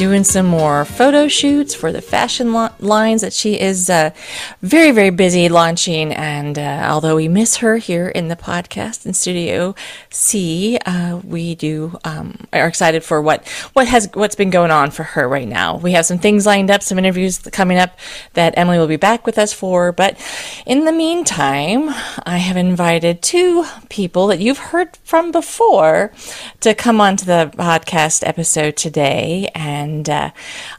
doing some more photo shoots for the fashion lo- lines that she is uh, very, very busy launching. And uh, although we miss her here in the podcast in Studio C, uh, we do um, are excited for what what has what's been going on for her right now. We have some things lined up, some interviews coming up that Emily will be back with us for. But in the meantime, I have invited two people that you've heard from before to come on to the podcast episode today and and uh,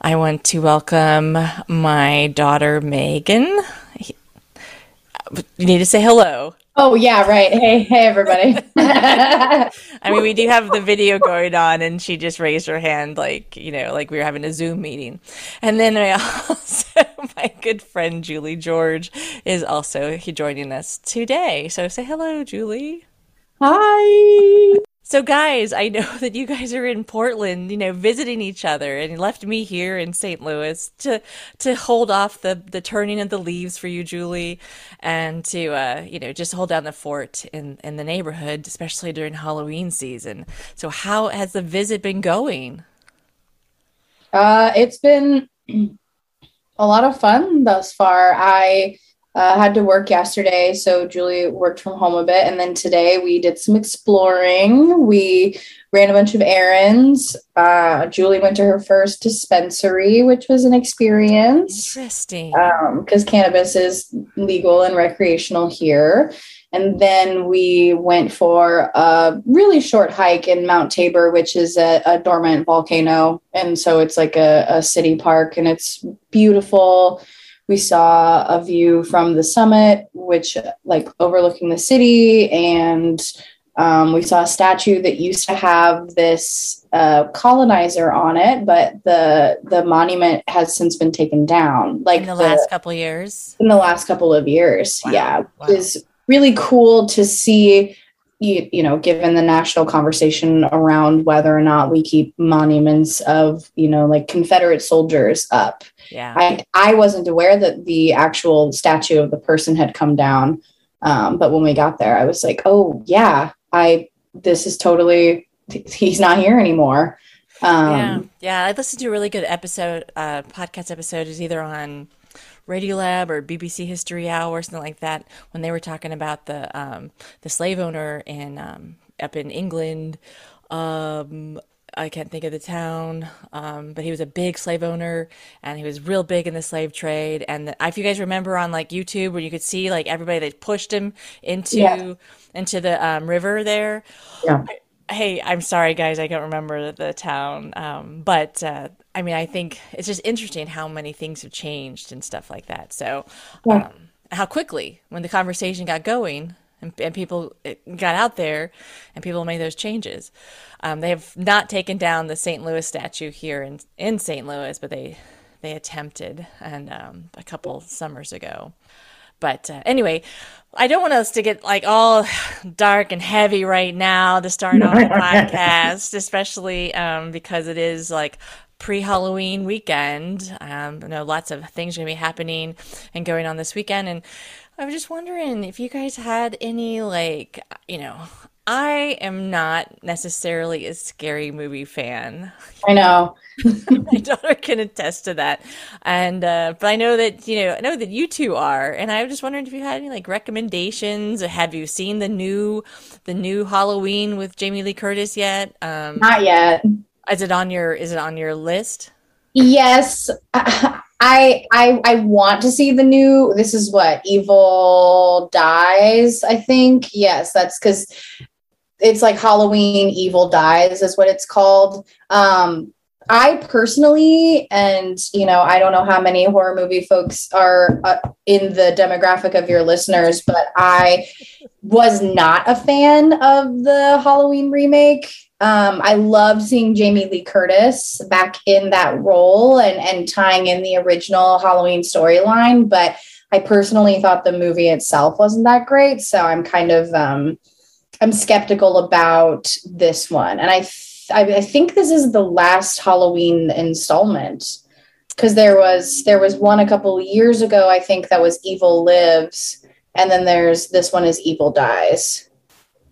I want to welcome my daughter Megan. You need to say hello. Oh yeah, right. Hey, hey, everybody. I mean, we do have the video going on, and she just raised her hand, like you know, like we were having a Zoom meeting. And then I also, my good friend Julie George is also joining us today. So say hello, Julie. Hi. So, guys, I know that you guys are in Portland, you know, visiting each other, and left me here in St. Louis to to hold off the the turning of the leaves for you, Julie, and to uh, you know just hold down the fort in in the neighborhood, especially during Halloween season. So, how has the visit been going? Uh, it's been a lot of fun thus far. I uh, had to work yesterday, so Julie worked from home a bit. And then today we did some exploring. We ran a bunch of errands. Uh, Julie went to her first dispensary, which was an experience. Interesting. Because um, cannabis is legal and recreational here. And then we went for a really short hike in Mount Tabor, which is a, a dormant volcano. And so it's like a, a city park and it's beautiful we saw a view from the summit, which like overlooking the city, and um, we saw a statue that used to have this uh, colonizer on it, but the the monument has since been taken down. Like in the, the last couple years. In the last couple of years, wow. yeah, wow. is really cool to see you, you know, given the national conversation around whether or not we keep monuments of, you know, like Confederate soldiers up. Yeah. I, I wasn't aware that the actual statue of the person had come down. Um, but when we got there, I was like, oh, yeah, I, this is totally, he's not here anymore. Um, yeah. Yeah. I listened to a really good episode, uh, podcast episode is either on, Radiolab or BBC History Hour or something like that when they were talking about the um, the slave owner in um, up in England. Um, I can't think of the town, um, but he was a big slave owner and he was real big in the slave trade. And the, if you guys remember on like YouTube where you could see like everybody that pushed him into yeah. into the um, river there. Yeah. hey, I'm sorry, guys, I don't remember the, the town, um, but uh, I mean, I think it's just interesting how many things have changed and stuff like that. So, yeah. um, how quickly when the conversation got going and, and, people got out there and people made those changes. Um, they have not taken down the St. Louis statue here in in St. Louis, but they they attempted and um, a couple summers ago. But uh, anyway, I don't want us to get like all dark and heavy right now to start off the podcast, especially um, because it is like pre-Halloween weekend. Um, know lots of things are gonna be happening and going on this weekend, and I was just wondering if you guys had any like you know. I am not necessarily a scary movie fan. I know. My daughter can attest to that, and uh, but I know that you know I know that you two are, and I was just wondering if you had any like recommendations. Have you seen the new the new Halloween with Jamie Lee Curtis yet? Um, not yet. Is it on your Is it on your list? Yes, I I I want to see the new. This is what Evil Dies. I think yes, that's because it's like Halloween Evil Dies is what it's called. Um, I personally, and you know, I don't know how many horror movie folks are uh, in the demographic of your listeners, but I was not a fan of the Halloween remake Um, I loved seeing Jamie Lee Curtis back in that role and, and tying in the original Halloween storyline. But I personally thought the movie itself wasn't that great. So I'm kind of um, I'm skeptical about this one. And I, th- I, I think this is the last Halloween installment because there was there was one a couple years ago, I think that was Evil Lives. And then there's this one is Evil Dies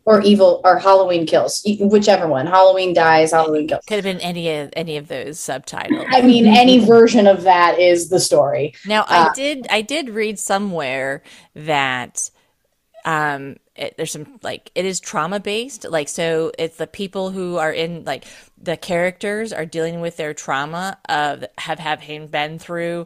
or evil or Halloween kills, whichever one. Halloween dies, Halloween kills. Could have been any of any of those subtitles. I mean, any version of that is the story. Now, uh, I did I did read somewhere that um it, there's some like it is trauma based like so it's the people who are in like the characters are dealing with their trauma of have have been through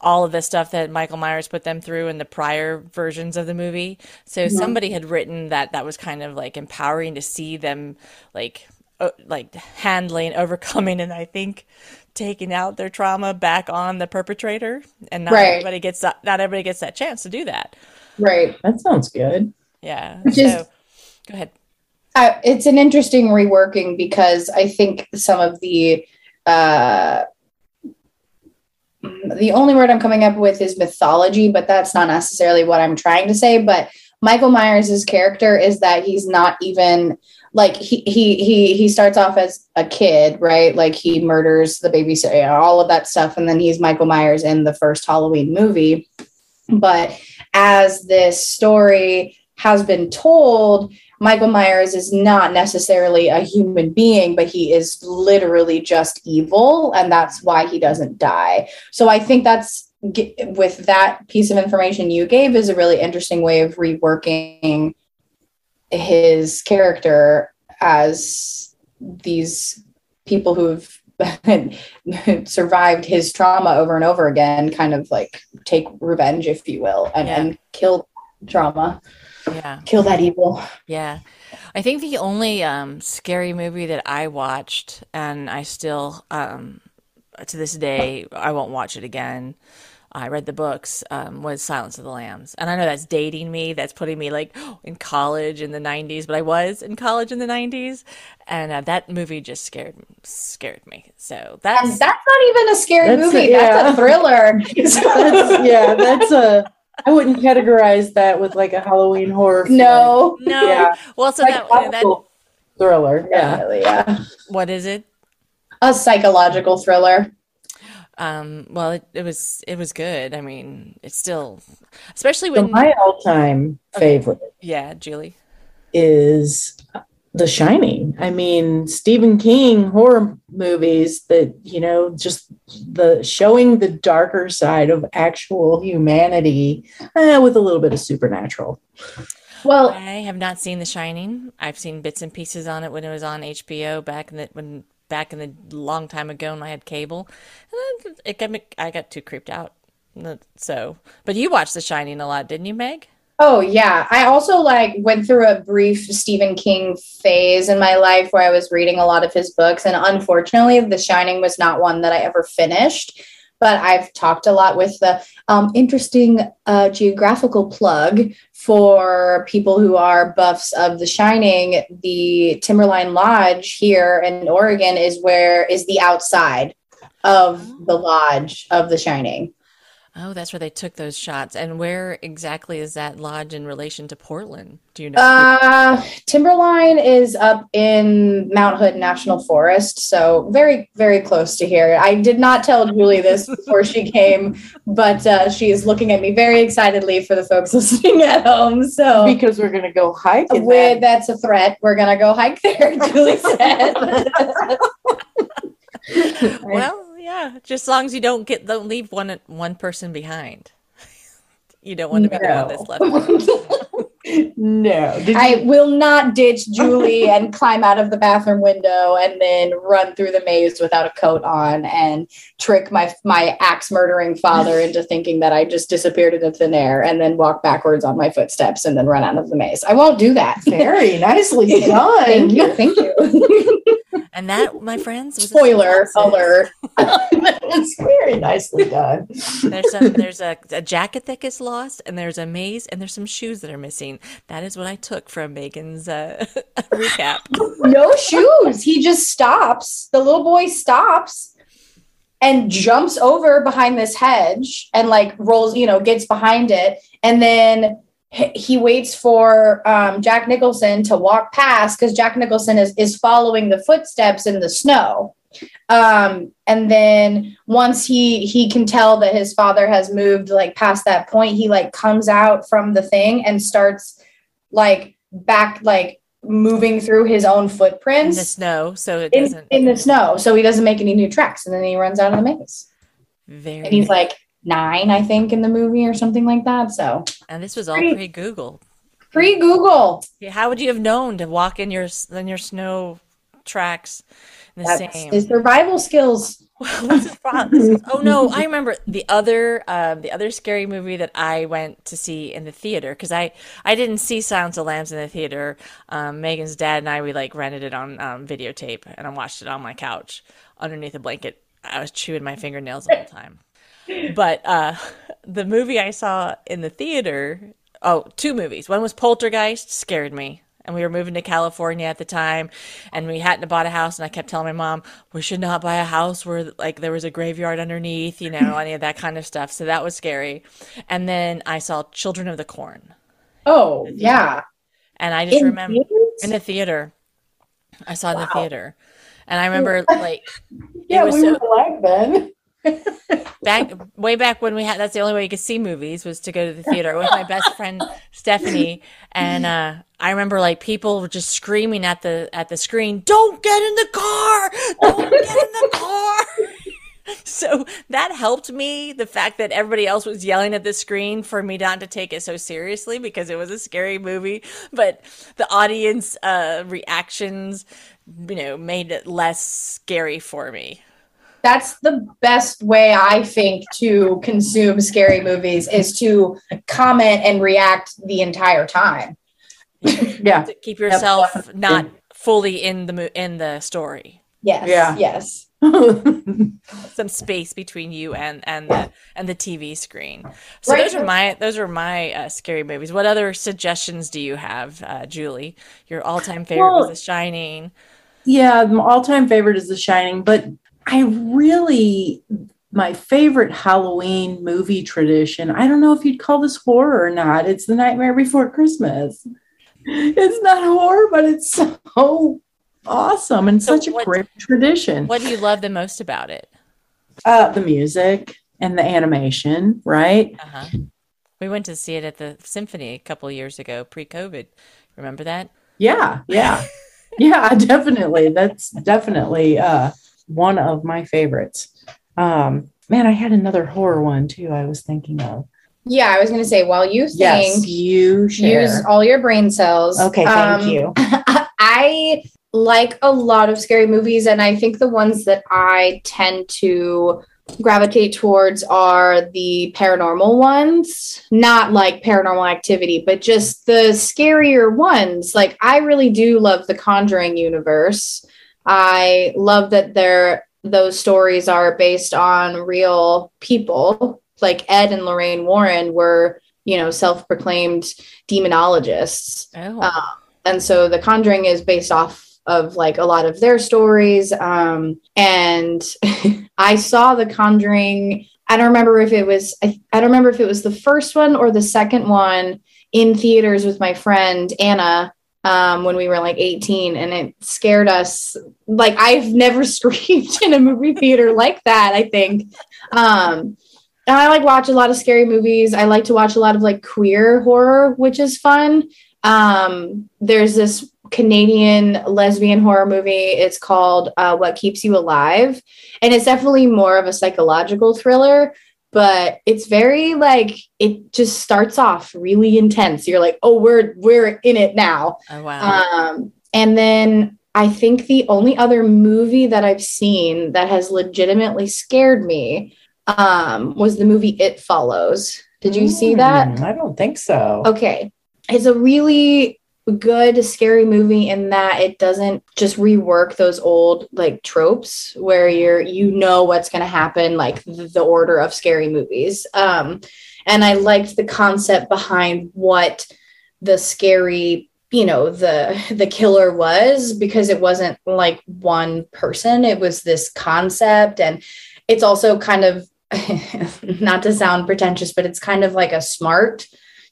all of the stuff that Michael Myers put them through in the prior versions of the movie. So mm-hmm. somebody had written that that was kind of like empowering to see them like uh, like handling, overcoming, and I think taking out their trauma back on the perpetrator. And not right. everybody gets that, not everybody gets that chance to do that. Right. That sounds good. Yeah. Which so, is, go ahead. Uh, it's an interesting reworking because I think some of the uh, the only word I'm coming up with is mythology, but that's not necessarily what I'm trying to say. But Michael Myers' character is that he's not even like he he he he starts off as a kid, right? Like he murders the babysitter, all of that stuff, and then he's Michael Myers in the first Halloween movie. But as this story has been told, Michael Myers is not necessarily a human being, but he is literally just evil. And that's why he doesn't die. So I think that's with that piece of information you gave is a really interesting way of reworking his character as these people who've survived his trauma over and over again kind of like take revenge if you will and, yeah. and kill trauma yeah kill that evil yeah i think the only um, scary movie that i watched and i still um, to this day i won't watch it again I read the books um, was Silence of the Lambs, and I know that's dating me. That's putting me like in college in the '90s, but I was in college in the '90s, and uh, that movie just scared scared me. So that's and that's not even a scary that's movie. A, yeah. That's a thriller. that's, yeah, that's a I wouldn't categorize that with like a Halloween horror. Film. No, no. Yeah. Well, so that, that thriller. Yeah, yeah. What is it? A psychological thriller. Um, well, it, it was it was good. I mean, it's still, especially when so my all time favorite. Yeah, Julie is the Shining. I mean, Stephen King horror movies that, you know, just the showing the darker side of actual humanity eh, with a little bit of supernatural. Well, I have not seen The Shining. I've seen bits and pieces on it when it was on HBO back in the when back in the long time ago when I had cable. And it got me, I got too creeped out. So, but you watched The Shining a lot, didn't you, Meg? Oh yeah. I also like went through a brief Stephen King phase in my life where I was reading a lot of his books and unfortunately The Shining was not one that I ever finished. But I've talked a lot with the um, interesting uh, geographical plug for people who are buffs of The Shining. The Timberline Lodge here in Oregon is where is the outside of the lodge of The Shining. Oh, that's where they took those shots. And where exactly is that lodge in relation to Portland? Do you know? Uh, Timberline is up in Mount Hood National Forest, so very, very close to here. I did not tell Julie this before she came, but uh, she is looking at me very excitedly for the folks listening at home. So because we're gonna go hike, with, that. that's a threat. We're gonna go hike there. Julie said. well yeah, just as long as you don't get don't leave one one person behind. you don't want to be no. the one that's left. no, Did I you... will not ditch Julie and climb out of the bathroom window and then run through the maze without a coat on and trick my my axe murdering father into thinking that I just disappeared into thin air and then walk backwards on my footsteps and then run out of the maze. I won't do that. Very nicely done. thank you. Thank you. And that, my friends, was Spoiler alert. it's very nicely done. There's a there's a, a jacket that gets lost, and there's a maze, and there's some shoes that are missing. That is what I took from Megan's uh, recap. no shoes. He just stops. The little boy stops and jumps over behind this hedge and like rolls, you know, gets behind it. And then he waits for um, Jack Nicholson to walk past because Jack Nicholson is, is following the footsteps in the snow. Um, and then once he he can tell that his father has moved like past that point, he like comes out from the thing and starts like back like moving through his own In footprints the snow, so it in, doesn't. in the snow so he doesn't make any new tracks and then he runs out of the maze very. and he's like nine i think in the movie or something like that so and this was all pre Google. pre google How would you have known to walk in your in your snow tracks in the that's same? his survival skills What's his problem? oh no, I remember the other um, the other scary movie that I went to see in the theater because I I didn't see Silence of Lambs in the theater. Um, Megan's dad and I we like rented it on um, videotape and I watched it on my couch underneath a blanket. I was chewing my fingernails all the time. But uh, the movie I saw in the theater, oh, two movies. One was Poltergeist, scared me. And we were moving to California at the time, and we hadn't bought a house. And I kept telling my mom, we should not buy a house where like there was a graveyard underneath, you know, any of that kind of stuff. So that was scary. And then I saw Children of the Corn, oh yeah and I just In remember theaters? in the theater. I saw it in the theater, and I remember like Yeah, was we so- were alive then. Back way back when we had that's the only way you could see movies was to go to the theater with my best friend Stephanie. And uh I remember like people were just screaming at the at the screen don't get in the car! Don't get in the car! So that helped me the fact that everybody else was yelling at the screen for me not to take it so seriously because it was a scary movie. But the audience uh reactions you know made it less scary for me that's the best way i think to consume scary movies is to comment and react the entire time Yeah. to keep yourself definitely. not fully in the in the story. yes Yeah. yes Some space between you and and the and the TV screen. So Right. those are my those are my uh, scary movies. What other suggestions do you have, uh, Julie? Your all time favorite Well- was The Shining. Yeah, my all-time favorite is The Shining, but I really my favorite Halloween movie tradition. I don't know if you'd call this horror or not. It's The Nightmare Before Christmas. It's not horror, but it's so awesome and So such a what- great tradition. What do you love the most about it? Uh, the music and the animation, right? Uh-huh. We went to see it at the Symphony a couple years ago, pre-COVID. Remember that? Yeah, yeah. yeah, definitely. That's definitely uh one of my favorites. Um man, I had another horror one too I was thinking of. yeah i was going to say while you think Yes, you share. use all your brain cells okay, thank Um, you. I like a lot of scary movies, and I think the ones that I tend to gravitate towards are the paranormal ones, not like paranormal activity, but just the scarier ones. Like, I really do love the Conjuring universe. I love that they're those stories are based on real people. Like Ed and Lorraine Warren were, you know, self-proclaimed demonologists. Oh, Uh, and so the conjuring is based off of like a lot of their stories. Um and i saw the conjuring i don't remember if it was I, I don't remember if it was the first one or the second one in theaters with my friend anna um, when we were like 18 and it scared us like i've never screamed in a movie theater like that i think um and i like watch a lot of scary movies i like to watch a lot of like queer horror which is fun um, there's this Canadian lesbian horror movie. It's called uh, What Keeps You Alive. And it's definitely more of a psychological thriller, but it's very like it just starts off really intense. You're like, oh, we're we're in it now. oh wow. Um, and then I think the only other movie that I've seen that has legitimately scared me um, was the movie It Follows. Did you see that? Mm, I don't think so. Okay. It's a really good scary movie in that it doesn't just rework those old like tropes where you're you know what's going to happen like the order of scary movies. Um and i liked the concept behind what the scary you know the the killer was because it wasn't like one person. It was this concept and it's also kind of not to sound pretentious but it's kind of like a smart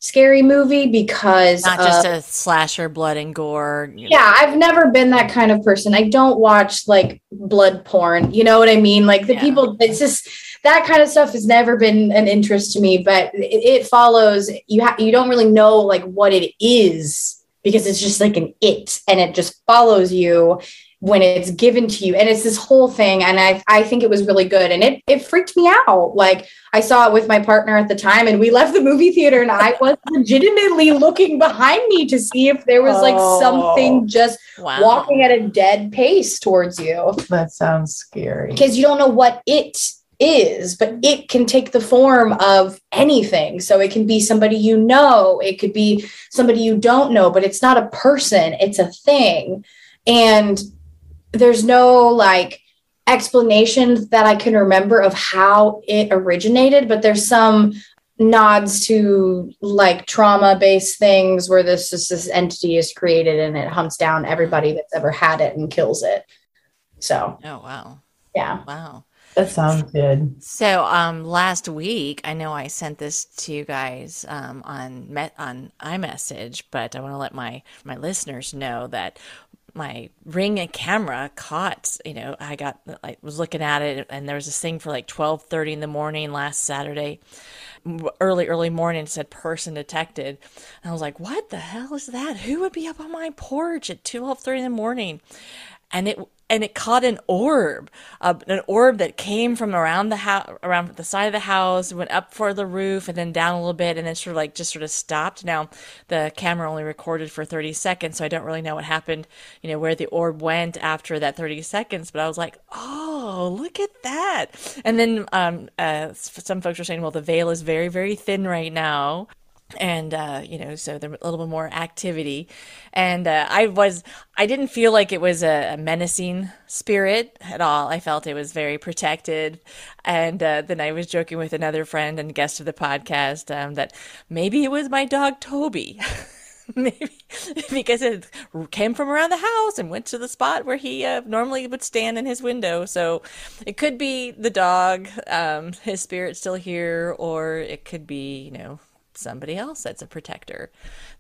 scary movie because not just a slasher blood and gore yeah i've never been that kind of person. I don't watch like blood porn you know what i mean? Like the yeah. people it's just that kind of stuff has never been an interest to me but it, it follows you have you don't really know like what it is because it's just like an it and it just follows you when it's given to you and it's this whole thing and i i think it was really good and it it freaked me out like i saw it with my partner at the time and we left the movie theater and i was legitimately looking behind me to see if there was like oh, something just wow. walking at a dead pace towards you that sounds scary because you don't know what it is, but it can take the form of anything. So it can be somebody you know, it could be somebody you don't know, but it's not a person, it's a thing. And there's no like explanation that I can remember of how it originated, but there's some nods to like trauma based things where this this entity is created and it hunts down everybody that's ever had it and kills it. So, oh wow. Yeah. Wow. That sounds good. So, um, last week, I know I sent this to you guys um, on met on iMessage, but I want to let my my listeners know that my ring and camera caught you know i got i was looking at it and there was this thing for like 12.30 in the morning last saturday early early morning said person detected. And i was like what the hell is that? Who would be up on my porch at 12.30 in the morning? And it and it caught an orb, uh, an orb that came from around the house, around the side of the house, went up for the roof, and then down a little bit, and then sort of like just sort of stopped. Now, the camera only recorded for 30 seconds, so I don't really know what happened, you know, where the orb went after that 30 seconds. But I was like, oh, look at that! And then um, uh, some folks were saying, well, the veil is very, very thin right now and uh, you know so there's a little bit more activity. And uh, i was i didn't feel like it was a, a, menacing spirit at all. I felt it was very protected. And uh, then i was joking with another friend and guest of the podcast um, that maybe it was my dog toby. Maybe because it came from around the house and went to the spot where he uh, normally would stand in his window. So it could be the dog um, his spirit still here or it could be you know somebody else that's a protector.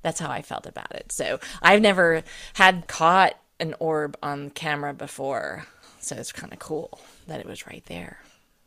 That's how I felt about it. So I've never had caught an orb on camera before. So it's kind of cool that it was right there.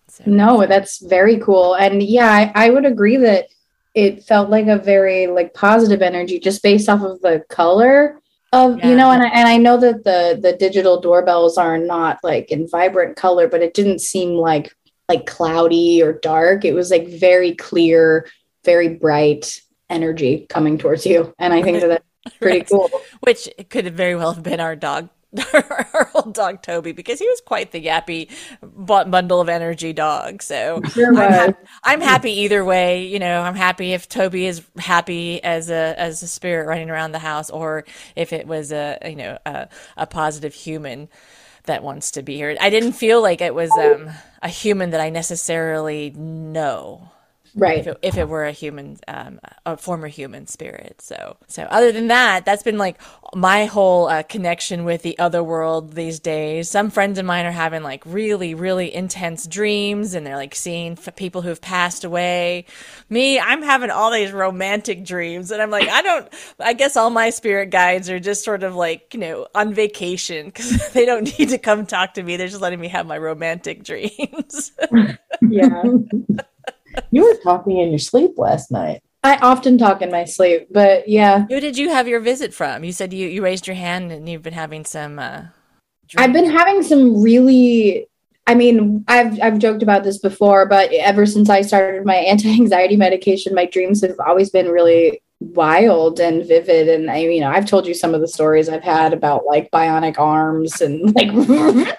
So. No, that's very cool. And yeah, I, I would agree that it felt like a very like positive energy just based off of the color of yeah. you know and I, and I know that the the digital doorbells are not like in vibrant color but it didn't seem like like cloudy or dark it was like very clear very bright energy coming towards you. And I think that that's pretty right. cool. Which could very well have been our dog our old dog Toby because he was quite the yappy bundle of energy dog. So sure I'm, ha- I'm, happy either way. You know, I'm happy if Toby is happy as a as a spirit running around the house, or if it was a you know a, a positive human that wants to be here. I didn't feel like it was um, a human that I necessarily know right. if it, if it were a human um, a former human spirit. So so other than that that's been like my whole uh, connection with the other world these days. Some friends of mine are having like really really intense dreams and they're like seeing f- people who've passed away. Me i'm having all these romantic dreams and i'm like i don't i guess all my spirit guides are just sort of like you know on vacation because they don't need to come talk to me. They're just letting me have my romantic dreams. Yeah you were talking in your sleep last night. I often talk in my sleep, but yeah. Who did you have your visit from? You said you, you raised your hand and you've been having some. Uh, I've been having some really. I mean, I've I've joked about this before, but ever since I started my anti-anxiety medication, my dreams have always been really wild and vivid and I you know I've told you some of the stories I've had about like bionic arms and like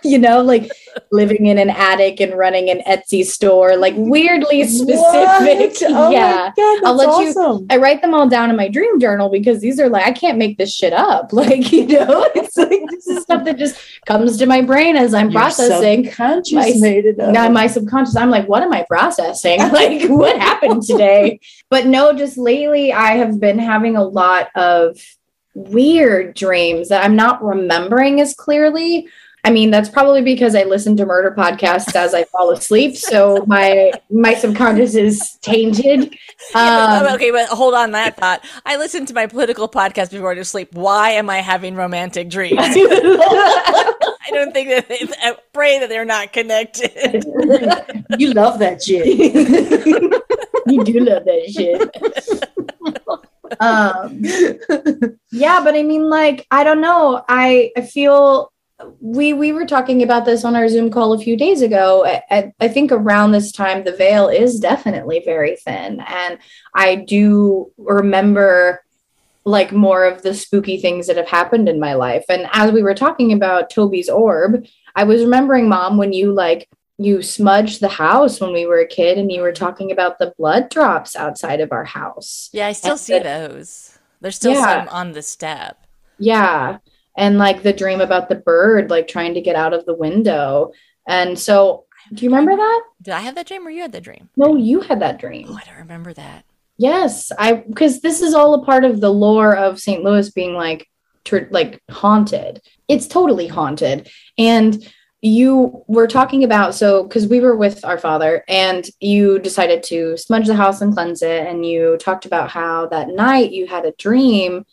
you know like living in an attic and running an Etsy store, like weirdly specific. Oh yeah. God, I'll let you- I write them all down in my dream journal because these are like I can't make this shit up. Like, you know, it's like this is stuff that just comes to my brain as I'm Your processing. subconscious My- made it up. Now my subconscious, I'm like, what am I processing? Like, what happened today? But no, just lately I have been having a lot of weird dreams that I'm not remembering as clearly. I mean, that's probably because I listen to murder podcasts as I fall asleep. So my my subconscious is tainted. Yeah, but- Um, okay, but hold on that thought. I listen to my political podcast before I go to sleep. Why am I having romantic dreams? I don't think that they, I pray that they're not connected. you love that shit. you do love that shit. um, yeah, but I mean, like, I don't know. I I feel we we were talking about this on our Zoom call a few days ago. I, I, I think around this time the veil is definitely very thin, and I do remember like more of the spooky things that have happened in my life. And as we were talking about Toby's orb, I was remembering, Mom, when you like you smudged the house when we were a kid, and you were talking about the blood drops outside of our house. Yeah, I still see those. There's still Yeah. some on the step. Yeah. And like the dream about the bird, like trying to get out of the window. And so, do you remember that? Did I have that dream or you had that dream? No, you had that dream. Oh, I don't remember that. Yes, I because this is all a part of the lore of St. Louis being like tr- like haunted. It's totally haunted. And you were talking about so because we were with our father and you decided to smudge the house and cleanse it and you talked about how that night you had a dream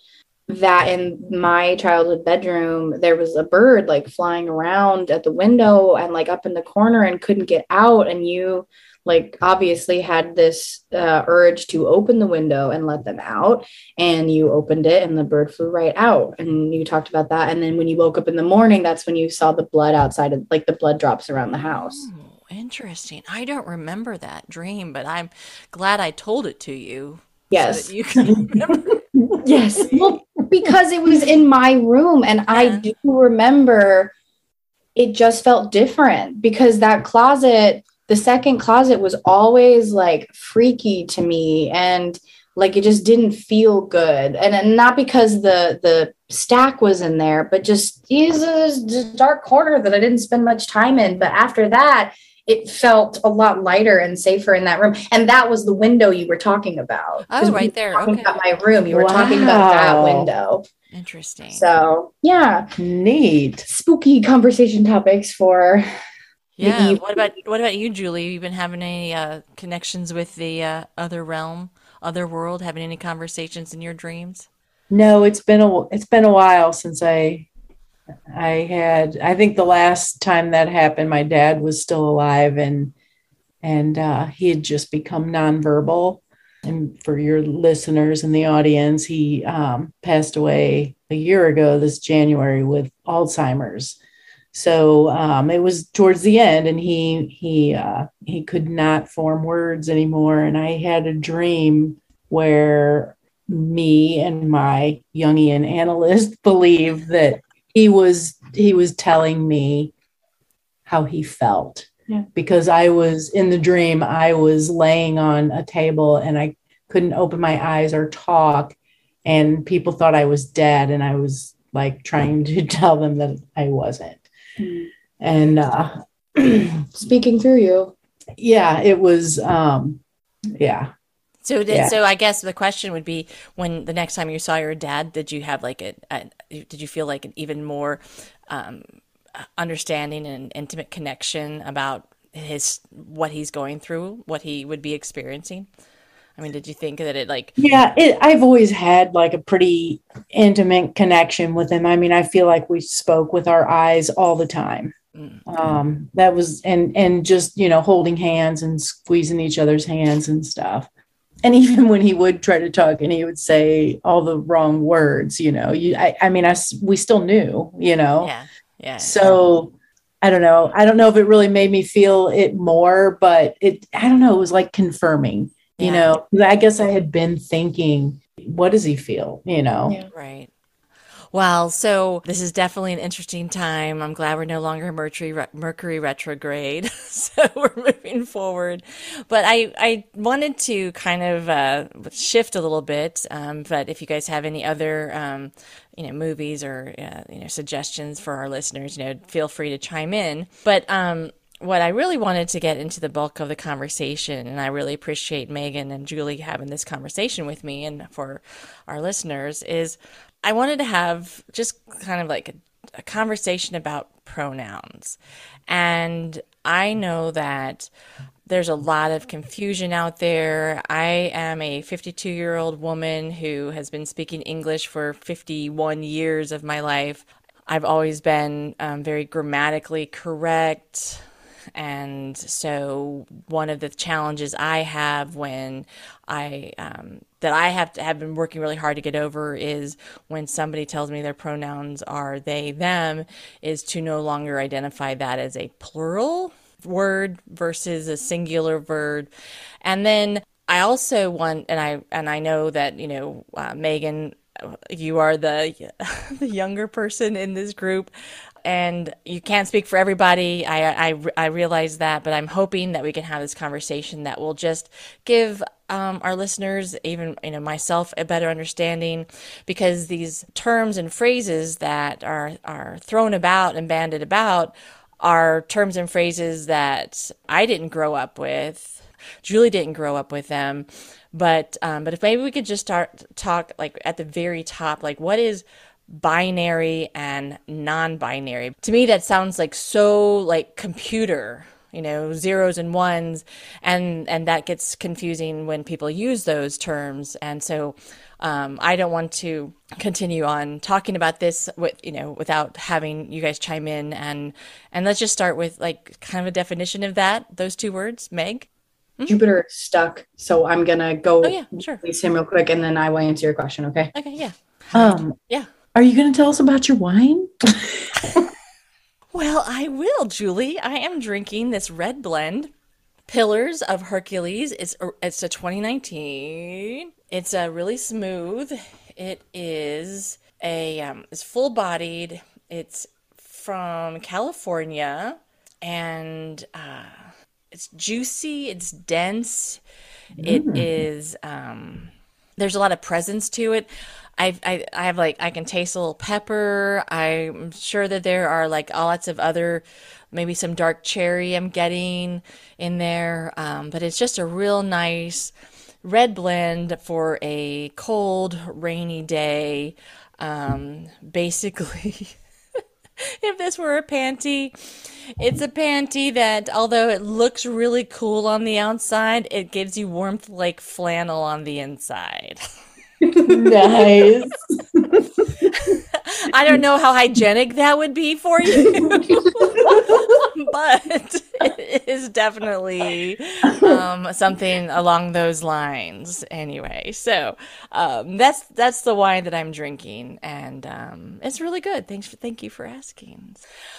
that in my childhood bedroom there was a bird like flying around at the window and like up in the corner and couldn't get out and you like obviously had this uh, urge to open the window and let them out and you opened it and the bird flew right out and you talked about that and then when you woke up in the morning that's when you saw the blood outside of like the blood drops around the house Oh, interesting. I don't remember that dream, but I'm glad I told it to you. so yes that you can remember. yes well because it was in my room and i do remember it just felt different because that closet the second closet was always like freaky to me and like it just didn't feel good and, and not because the the stack was in there but just is a dark corner that i didn't spend much time in but after that it felt a lot lighter and safer in that room and that was the window you were talking about Oh, we right there. talking Okay. about my room you were talking about that window Interesting. so yeah Neat. spooky conversation topics for yeah. What about what about you, Julie? You been having any uh, connections with the uh, other realm, other world? Having any conversations in your dreams? No, it's been a it's been a while since I I had I think the last time that happened my dad was still alive and and uh, he had just become nonverbal and for your listeners in the audience he um, passed away a year ago this January with Alzheimer's so um, it was towards the end and he he uh, he could not form words anymore. And I had a dream where me and my Jungian analyst believe that he was he was telling me how he felt. Yeah. because I was in the dream I was laying on a table and I couldn't open my eyes or talk. And people thought I was dead and I was like trying to tell them that I wasn't and uh speaking through you yeah it was um yeah So, did, Yeah. so I guess the question would be: When the next time you saw your dad, did you have like a, a did you feel like an even more um, understanding and intimate connection about his what he's going through, what he would be experiencing? I mean, did you think that it like Yeah, it, I've always had like a pretty intimate connection with him. I mean, I feel like we spoke with our eyes all the time. mm, Um, that was and and just you know holding hands and squeezing each other's hands and stuff. And even when he would try to talk and he would say all the wrong words, you know, you I, I mean, I we still knew, you know. yeah yeah So I don't know. I don't know if it really made me feel it more, but it I don't know, it was like confirming, you know. I guess I had been thinking, what does he feel? You know? Yeah. Right. Well, so this is definitely an interesting time. I'm glad we're no longer Mercury Mercury retrograde, so we're moving forward. But I I wanted to kind of uh, shift a little bit. Um, but if you guys have any other um, you know movies or uh, you know suggestions for our listeners, you know, feel free to chime in. But um, what I really wanted to get into the bulk of the conversation, and I really appreciate Megan and Julie having this conversation with me and for our listeners, is I wanted to have just kind of like a, a conversation about pronouns. And I know that there's a lot of confusion out there. I am a 52 year old woman who has been speaking English for 51 years of my life. I've always been um, very grammatically correct. And so, one of the challenges I have when I um, that I have to have been working really hard to get over is when somebody tells me their pronouns are they them, is to no longer identify that as a plural word versus a singular word, and then I also want, and I and I know that you know uh, Megan you are the the younger person in this group and you can't speak for everybody. I, I, I realize that, but I'm hoping that we can have this conversation that will just give um, our listeners, even you know myself, a better understanding, because these terms and phrases that are are thrown about and banded about are terms and phrases that I didn't grow up with. Julie didn't grow up with them, but um, but if maybe we could just start talk like at the very top, like what is binary and non-binary. To me that sounds like so like computer, you know, zeros and ones and and that gets confusing when people use those terms and so um, I don't want to continue on talking about this with you know without having you guys chime in and and let's just start with like kind of a definition of that those two words Meg mm-hmm. Jupiter stuck so I'm gonna go oh, yeah, sure. him real quick and then I will answer your question okay okay yeah um yeah are you going to tell us about your wine? well, I will, Julie. I am drinking this red blend, Pillars of Hercules. It's a, it's a 2019. It's a really smooth. It is a um, it's full bodied. It's from California, and uh, it's juicy. It's dense. Mm. It is. Um, there's a lot of presence to it. I, I, I have like I can taste a little pepper. I'm sure that there are like all lots of other, maybe some dark cherry I'm getting in there. Um, but it's just a real nice red blend for a cold, rainy day. Um, basically, if this were a panty, it's a panty that, although it looks really cool on the outside, it gives you warmth like flannel on the inside. nice. I don't know how hygienic that would be for you, but it is definitely um, something along those lines. Anyway, so um, that's that's the wine that I'm drinking, and um, it's really good. Thanks for thank you for asking.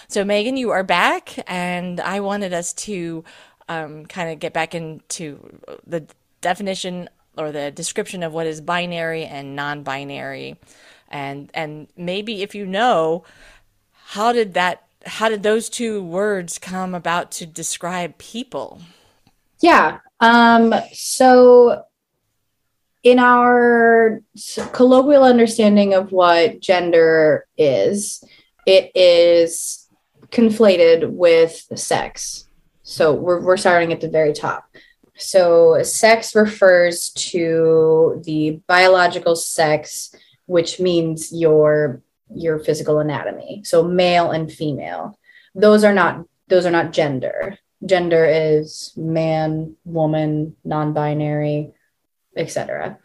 So Megan, you are back, and I wanted us to um, kind of get back into the definition or the description of what is binary and non-binary. And and maybe if you know how did that how did those two words come about to describe people? Yeah um so in our colloquial understanding of what gender is it is conflated with sex. So we're, we're starting at the very top so, sex refers to the biological sex, which means your your physical anatomy. So, male and female. Those are not those are not gender. Gender is man, woman, non-binary, etc.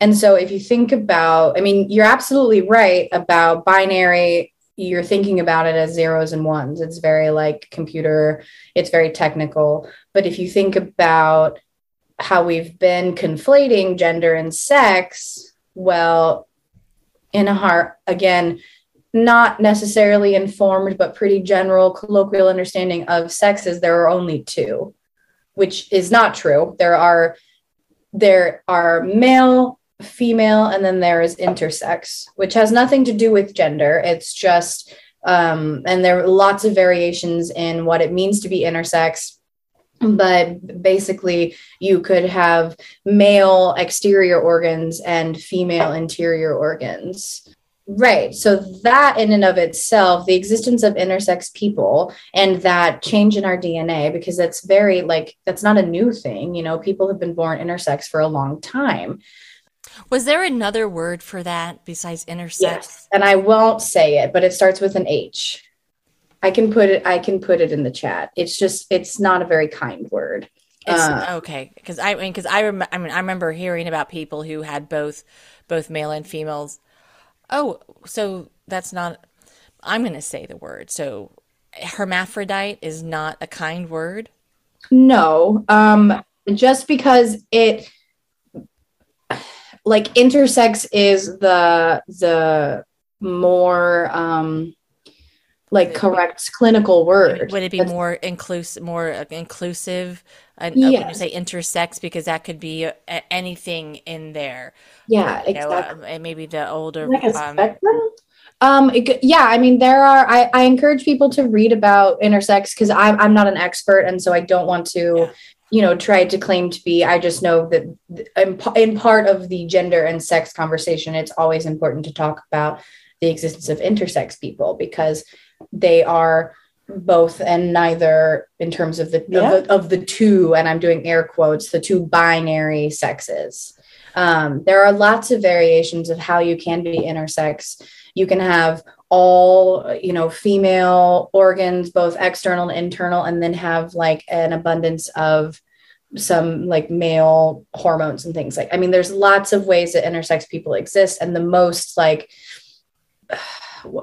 And so if you think about, I mean, you're absolutely right about binary you're thinking about it as zeros and ones. It's very like computer, it's very technical. But if you think about how we've been conflating gender and sex, well, in a heart, again, not necessarily informed, but pretty general colloquial understanding of sex is there are only two, which is not true. There are there are male female and then there is intersex, which has nothing to do with gender. It's just, um, and there are lots of variations in what it means to be intersex. But basically, you could have male exterior organs and female interior organs. Right. So that in and of itself, the existence of intersex people and that change in our DNA, because that's very like that's not a new thing. You know, people have been born intersex for a long time. Was there another word for that besides intersex? Yes. And I won't say it, but it starts with an H. I can put it I can put it in the chat. It's just it's not a very kind word. It's, Uh, okay, because I mean, because I rem- I mean, I remember hearing about people who had both both male and females. Oh, so that's not. I'm going to say the word. So, hermaphrodite is not a kind word. No, um, just because it like intersex is the the more um like correct clinical word. Would it be That's- more inclusive, more inclusive? Uh, when you say intersex, because that could be uh, anything in there. Yeah, You know, exactly. uh, and maybe the older. Like a um, spectrum? Um, it yeah, I mean, there are. I, I encourage people to read about intersex because I'm I'm not an expert, and so I don't want to, Yeah. You know, try to claim to be. I just know that in, in part of the gender and sex conversation, it's always important to talk about the existence of intersex people because they are both and neither in terms of the, Yeah. of the of the two, and I'm doing air quotes, the two binary sexes. Um, there are lots of variations of how you can be intersex you can have all you know female organs both external and internal and then have like an abundance of some like male hormones and things. Like i mean there's lots of ways that intersex people exist and the most like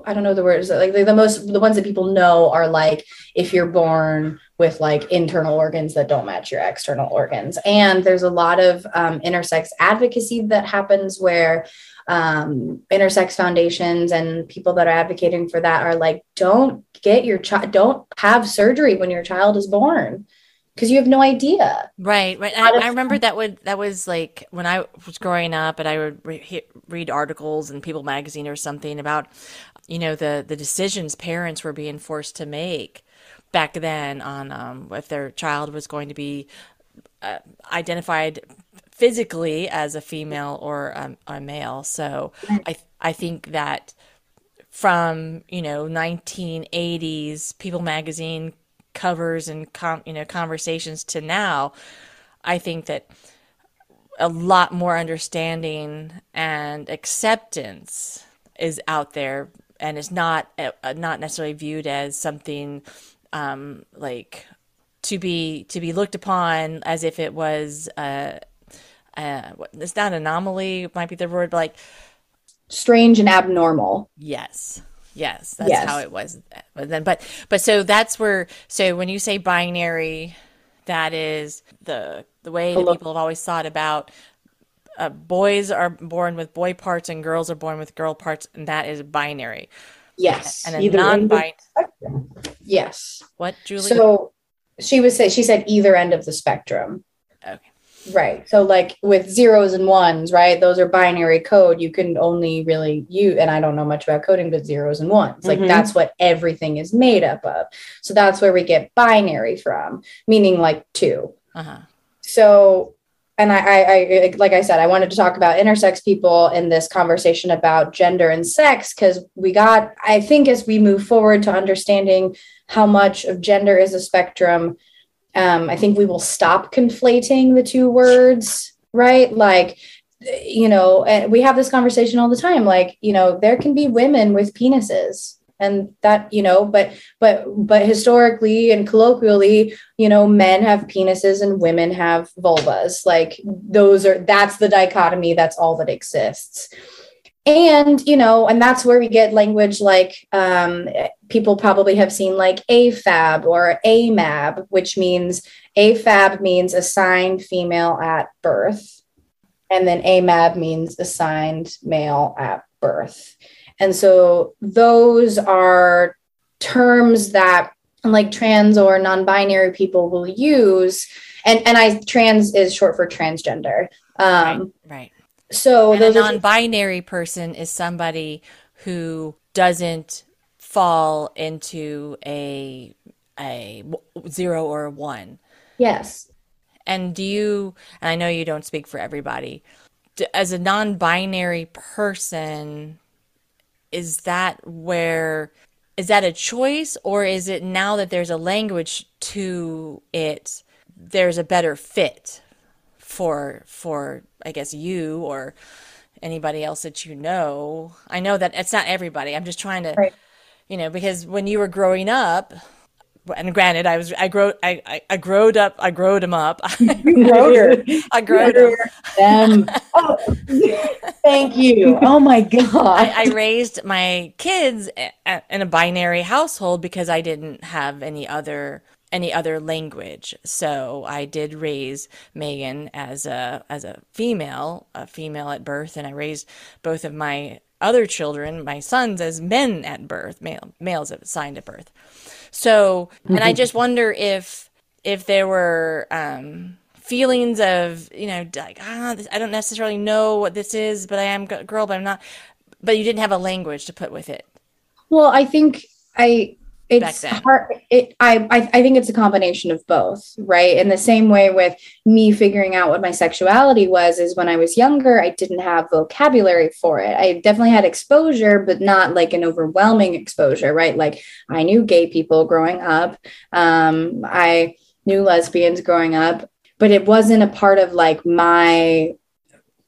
I don't know the words like the, the most the ones that people know are like if you're born with like internal organs that don't match your external organs. And there's a lot of um, intersex advocacy that happens where um, intersex foundations and people that are advocating for that are like don't get your child don't have surgery when your child is born because you have no idea Right, right. I, I remember that would that was like when I was growing up, and I would re- read articles in People magazine or something about, you know, the the decisions parents were being forced to make back then on um, if their child was going to be uh, identified physically as a female or um, a male. So I I think that from you know 1980s People magazine covers and com- you know conversations to now, I think that a lot more understanding and acceptance is out there, and is not uh, not necessarily viewed as something um, like to be to be looked upon as if it was uh, uh, what- it's not anomaly might be the word, but like strange and abnormal Yes. Yes, that's Yes. how it was. But then but but so that's where so when you say binary that is the the way that people have always thought about uh, boys are born with boy parts and girls are born with girl parts and that is binary. yes And a Either end of- non-binary yes what Julie? so she was say she said either end of the spectrum okay. Right. So like with zeros and ones, right? Those are binary code. You can only really use and I don't know much about coding, but zeros and ones. Like Mhm. that's what everything is made up of. So that's where we get binary from, meaning like two. Uh-huh. So and I, I, I like I said, I wanted to talk about intersex people in this conversation about gender and sex because we got, I think, as we move forward to understanding how much of gender is a spectrum, um, I think we will stop conflating the two words, right? Like, you know, and we have this conversation all the time. Like, you know, there can be women with penises, and that, you know, but but but historically and colloquially, you know, men have penises and women have vulvas. Like, those are that's the dichotomy. That's all that exists and you know and that's where we get language like um, people probably have seen like afab or amab which means afab means assigned female at birth and then amab means assigned male at birth and so those are terms that like trans or non-binary people will use and and i trans is short for transgender um, right. So And a those are non-binary person is somebody who doesn't fall into a a zero or a one. yes. And do you, and I know you don't speak for everybody, as a non-binary person, is that where, is that a choice or is it now that there's a language to it, there's a better fit for, for, I guess you or anybody else that you know? I know that it's not everybody. I'm just trying to, Right. you know, because when you were growing up, and granted, I was I grow I I, I growed up I growed him up. Rotor. I growed. Them. Oh, thank you. Oh my God. I, I raised my kids in a binary household because I didn't have any other any other language. So I did raise Megan as a as a female, a female at birth, and I raised both of my other children, my sons, as men at birth, male males assigned at birth. So, and I just wonder if if there were um, feelings of you know like ah, this, I don't necessarily know what this is, but I am a girl, but I'm not. But you didn't have a language to put with it. Well, I think I it's hard it I, I I think it's a combination of both, right? In the same way with me figuring out what my sexuality was is when I was younger, I didn't have vocabulary for it. I definitely had exposure, but not like an overwhelming exposure, right? Like I knew gay people growing up. Um, I knew lesbians growing up, but it wasn't a part of like my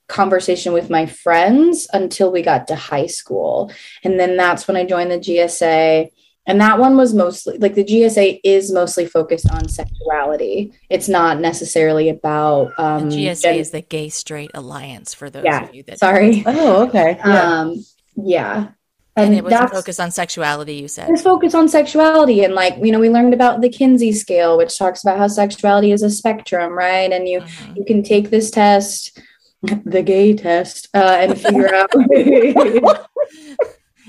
conversation with my friends until we got to high school. And then that's when I joined the GSA. And that one was mostly like the GSA is mostly focused on sexuality. It's not necessarily about um GSA gen- is the Gay Straight Alliance for those yeah. of you that Sorry. Oh, okay. Yeah. Um yeah. and And, it wasn't focused on sexuality. You said it's focused on sexuality and like you know we learned about the Kinsey scale which talks about how sexuality is a spectrum, right? And you Mhm. you can take this test the gay test. uh, and figure out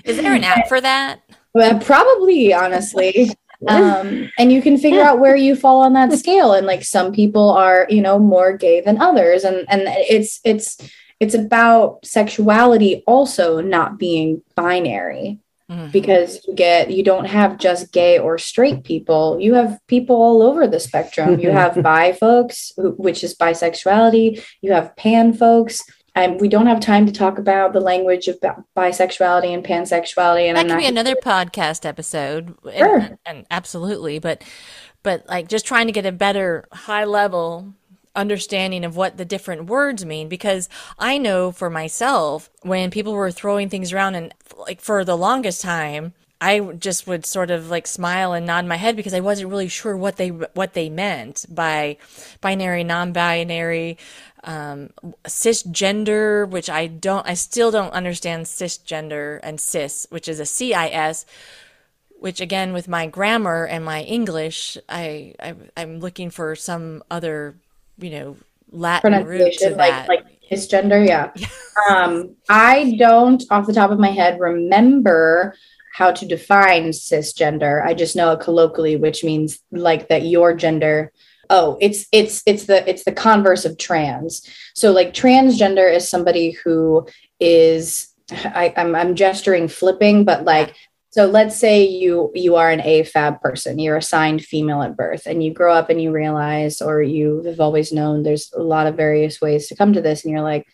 is there an app for that? Well, probably, honestly. Um, and you can figure out where you fall on that scale. And like some people are, you know, more gay than others. And and it's it's it's about sexuality also not being binary Mhm. because you get you don't have just gay or straight people you have people all over the spectrum you have bi folks which is bisexuality you have pan folks and we don't have time to talk about the language of bisexuality and pansexuality and that I'm could be another podcast episode and, Sure. and absolutely but but like just trying to get a better high level understanding of what the different words mean because i know for myself when people were throwing things around and like for the longest time i just would sort of like smile and nod my head because i wasn't really sure what they what they meant by binary non-binary um, cisgender, which I don't, I still don't understand cisgender and cis, which is a CIS, which again, with my grammar and my English, I, I I'm looking for some other, you know, Latin root to like that. like his gender yeah um i don't off the top of my head remember how to define cisgender i just know it colloquially which means like that your gender oh it's it's it's the it's the converse of trans so like transgender is somebody who is I, I'm, I'm gesturing flipping but like so let's say you you are an AFAB person, you're assigned female at birth, and you grow up and you realize, or you have always known, there's a lot of various ways to come to this, and you're like,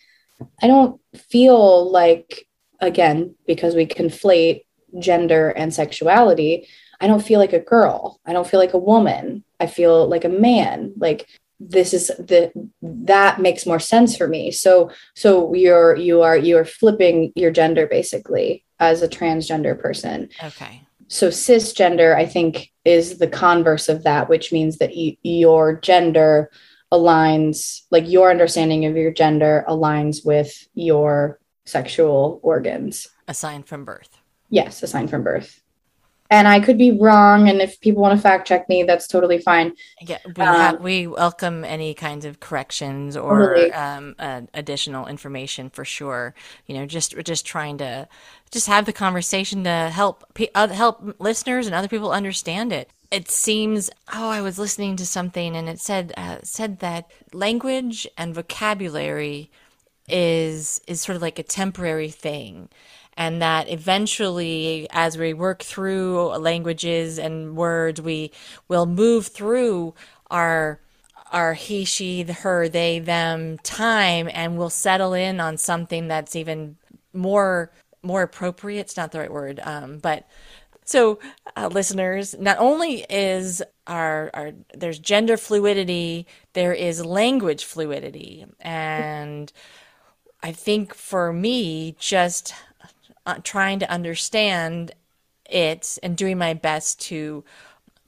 I don't feel like, again, because we conflate gender and sexuality, I don't feel like a girl. I don't feel like a woman. I feel like a man. Like this is the that makes more sense for me. So so you're you are you are flipping your gender basically as a transgender person. okay. So cisgender, I think, is the converse of that, which means that your gender aligns, like your understanding of your gender aligns with your sexual organs. Assigned from birth. Yes, assigned from birth. And I could be wrong. And if people want to fact check me, that's totally fine. Yeah, we Um, have, we welcome any kinds of corrections or Totally. um, uh, additional information for sure. You know, just just trying to just have the conversation to help uh, help listeners and other people understand it. It seems. Oh, I was listening to something and it said uh, said that language and vocabulary is is sort of like a temporary thing and that eventually as we work through languages and words we will move through our our he she her they them time and we'll settle in on something that's even more more appropriate. It's not the right word um, but so uh, listeners not only is our, our there's gender fluidity there is language fluidity. And i think for me just uh, trying to understand it and doing my best to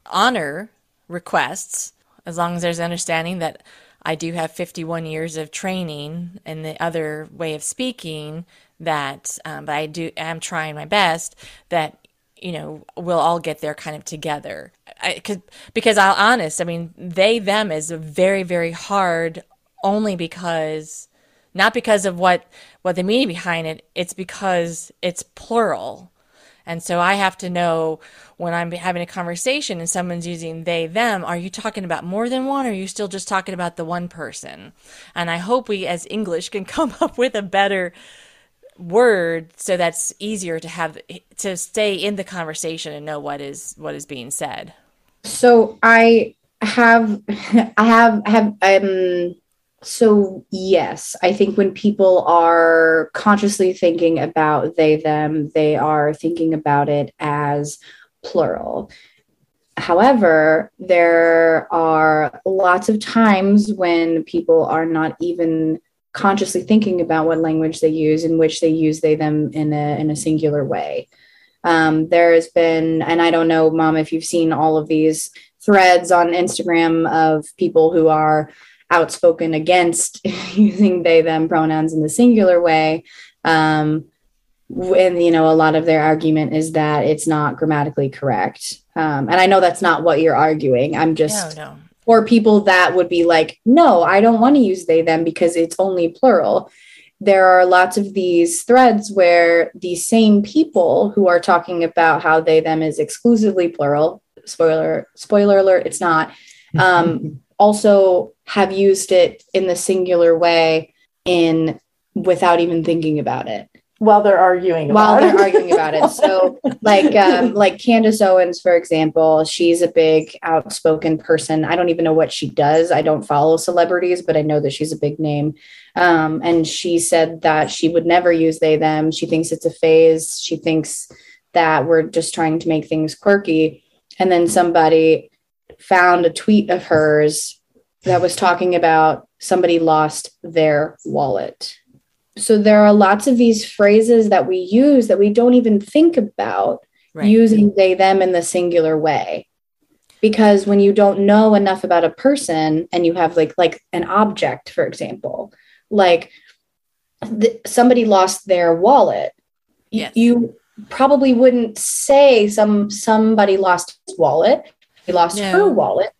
honor requests as long as there's understanding that I do have 51 years of training in the other way of speaking that um, but I do am trying my best that you know we'll all get there kind of together. I, cause, because I'll honest I mean they them is very very hard only because not because of what what the meaning behind it it's because it's plural. And so i have to know when i'm having a conversation and someone's using they them are you talking about more than one or are you still just talking about the one person? And i hope we as english can come up with a better word so that's easier to have to stay in the conversation and know what is what is being said. So i have i have have um so, yes, I think when people are consciously thinking about they, them, they are thinking about it as plural. However, there are lots of times when people are not even consciously thinking about what language they use, in which they use they, them in a, in a singular way. Um, there has been, and I don't know, Mom, if you've seen all of these threads on Instagram of people who are outspoken against using they them pronouns in the singular way. Um, and you know a lot of their argument is that it's not grammatically correct. Um, and i know that's not what you're arguing. I'm just no, no. for people that would be like no i don't want to use they them because it's only plural. There are lots of these threads where the same people who are talking about how they them is exclusively plural spoiler spoiler alert it's not um, also have used it in the singular way in without even thinking about it. While they're arguing while they're arguing about it. So like um, like candace owens for example she's a big outspoken person. I don't even know what she does. I don't follow celebrities but i know that she's a big name. Um, and she said that she would never use they them. She thinks it's a phase. She thinks that we're just trying to make things quirky. And then somebody found a tweet of hers that was talking about somebody lost their wallet. So there are lots of these phrases that we use that we don't even think about right. using they, them in the singular way. Because when you don't know enough about a person and you have like like an object, for example, like th- somebody lost their wallet, yes. you probably wouldn't say some somebody lost his wallet lost no. her wallet.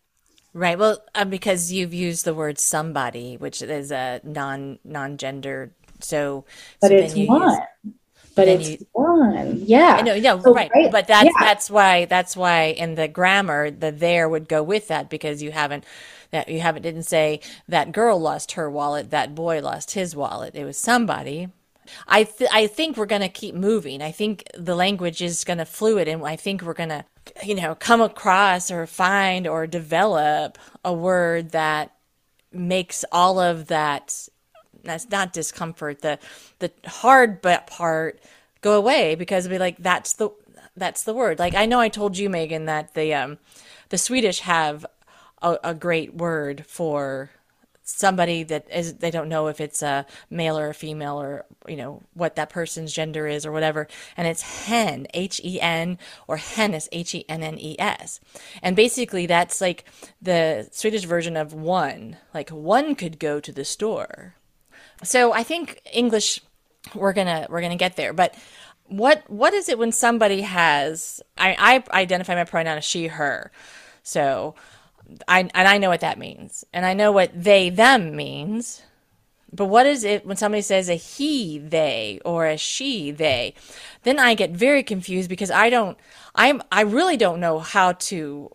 Right. Well, uh, because you've used the word somebody, which is a non non gender. So, but so it's one. Use, but it's you, one. Yeah. I know. Yeah. So, right. right. But that's yeah. that's why that's why in the grammar the there would go with that because you haven't that you haven't didn't say that girl lost her wallet, that boy lost his wallet. It was somebody. I th- I think we're going to keep moving. I think the language is going to fluid, and I think we're going to you know, come across or find or develop a word that makes all of that that's not discomfort the the hard but part go away because it'll be like that's the that's the word. Like i know i told you megan that the um the swedish have a, a great word for somebody that is they don't know if it's a male or a female or you know what that person's gender is or whatever. And it's hen h-e-n or hennes h-e-n-n-e-s and basically that's like the swedish version of one. Like one could go to the store. So i think english we're gonna we're gonna get there. But what what is it when somebody has i i identify my pronoun as she her. So I and I know what that means, and I know what they them means. But what is it when somebody says a he they or a she they? Then I get very confused because I don't I'm I really don't know how to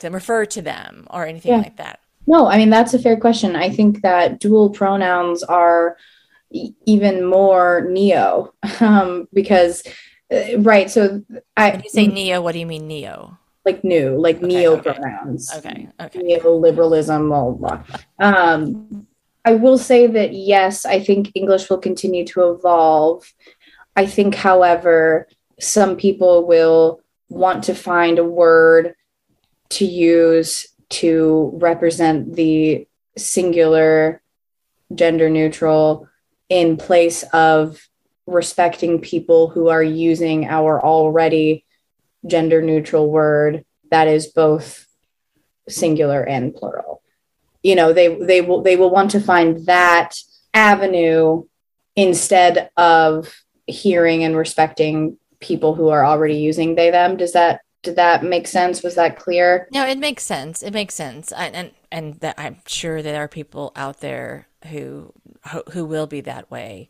to refer to them or anything yeah. like that. No, I mean that's a fair question. I think that dual pronouns are e- even more neo um, because uh, right so i When you say neo, what do you mean neo? Like new like Okay, neo okay. pronouns Okay, okay. neoliberalism, blah, blah, blah. Um, I will say that yes, I think English will continue to evolve. I think, however, some people will want to find a word to use to represent the singular, gender neutral, in place of respecting people who are using our already gender neutral word that is both singular and plural. You know they they will they will want to find that avenue instead of hearing and respecting people who are already using they them. Does that did that make sense? Was that clear? No, it makes sense. It makes sense, and and, and that I'm sure there are people out there who who will be that way.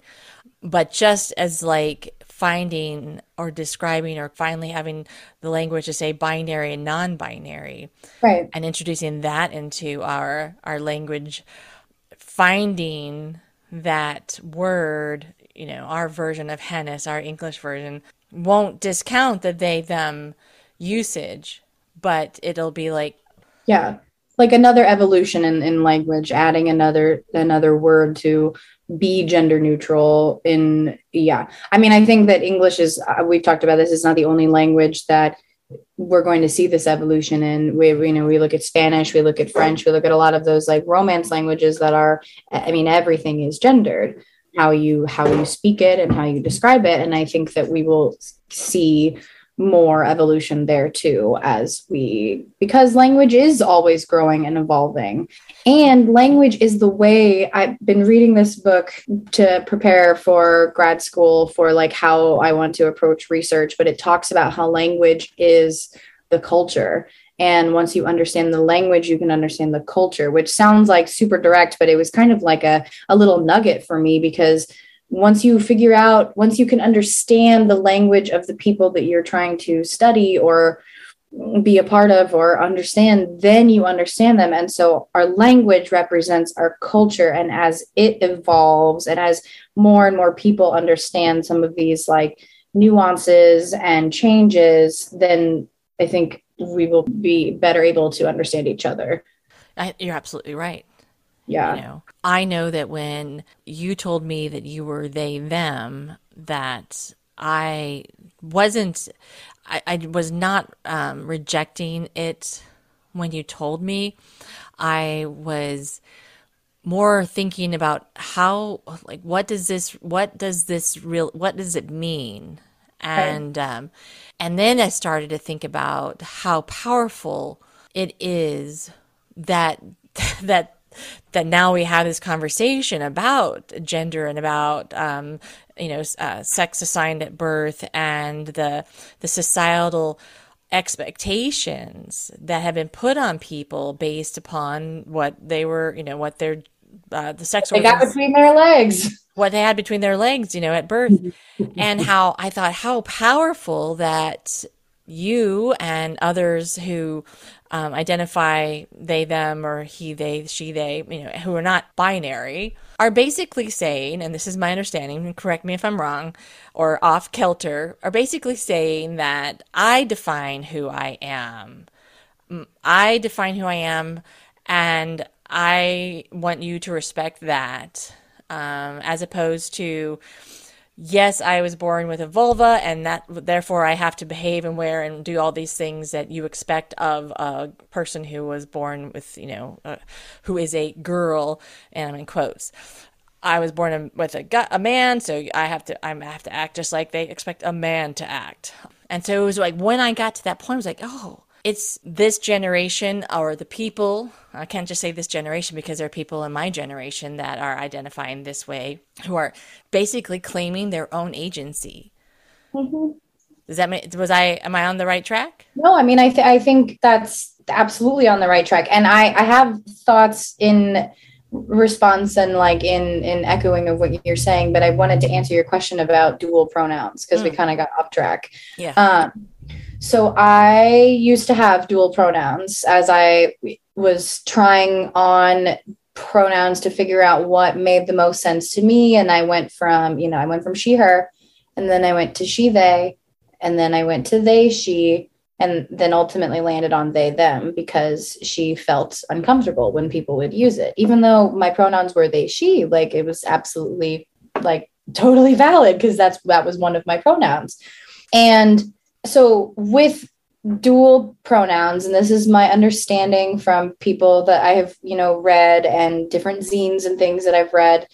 But just as like finding or describing or finally having the language to say binary and non-binary, right. And introducing that into our our language, finding that word, you know, our version of Hennes, our English version, won't discount the they them usage, but it'll be like yeah. Like another evolution in, in language adding another another word to be gender neutral in yeah. I mean i think that english is uh, we've talked about this is not the only language that we're going to see this evolution in. We you know we look at spanish we look at french we look at a lot of those like romance languages that are i mean everything is gendered. How you how you speak it and how you describe it and i think that we will see more evolution there too as we because language is always growing and evolving. And language is the way i've been reading this book to prepare for grad school for like how i want to approach research but it talks about how language is the culture. And once you understand the language you can understand the culture which sounds like super direct but it was kind of like a, a little nugget for me because once you figure out once you can understand the language of the people that you're trying to study or be a part of or understand then you understand them. And so our language represents our culture. And as it evolves and as more and more people understand some of these like nuances and changes then i think we will be better able to understand each other. I, you're absolutely right. Yeah You know, I know that when you told me that you were they them, that I wasn't, I, I was not um, rejecting it when you told me. I was more thinking about how, like, what does this, what does this real, what does it mean? And, um, and then I started to think about how powerful it is that that that now we have this conversation about gender and about um, you know uh, sex assigned at birth and the the societal expectations that have been put on people based upon what they were you know what their uh, the sex they got between their legs. what they had between their legs, you know, at birth, and how I thought how powerful that you and others who um, identify they, them, or he, they, she, they, you know, who are not binary, are basically saying, and this is my understanding, correct me if I'm wrong or off kilter, are basically saying that I define who I am. I define who I am, and I want you to respect that um, as opposed to yes i was born with a vulva and that therefore i have to behave and wear and do all these things that you expect of a person who was born with you know uh, who is a girl and i'm in quotes. I was born with a, a man so i have to i have to act just like they expect a man to act. And so it was like when i got to that point i was like oh it's this generation or the people. I can't just say this generation because there are people in my generation that are identifying this way who are basically claiming their own agency. Does that make was i am i on the right track? No, I mean, I, th- I think that's absolutely on the right track. And I, I have thoughts in response and like in, in echoing of what you're saying, but I wanted to answer your question about dual pronouns because we kind of got off track. yeah. Um, so I used to have dual pronouns as I was trying on pronouns to figure out what made the most sense to me. And I went from, you know, I went from she, her, and then I went to she, they, and then I went to they, she, and then ultimately landed on they, them because she felt uncomfortable when people would use it. Even though my pronouns were they, she, like it was absolutely like totally valid because that's that was one of my pronouns. And so with dual pronouns and this is my understanding from people that i have you know read and different zines and things that i've read.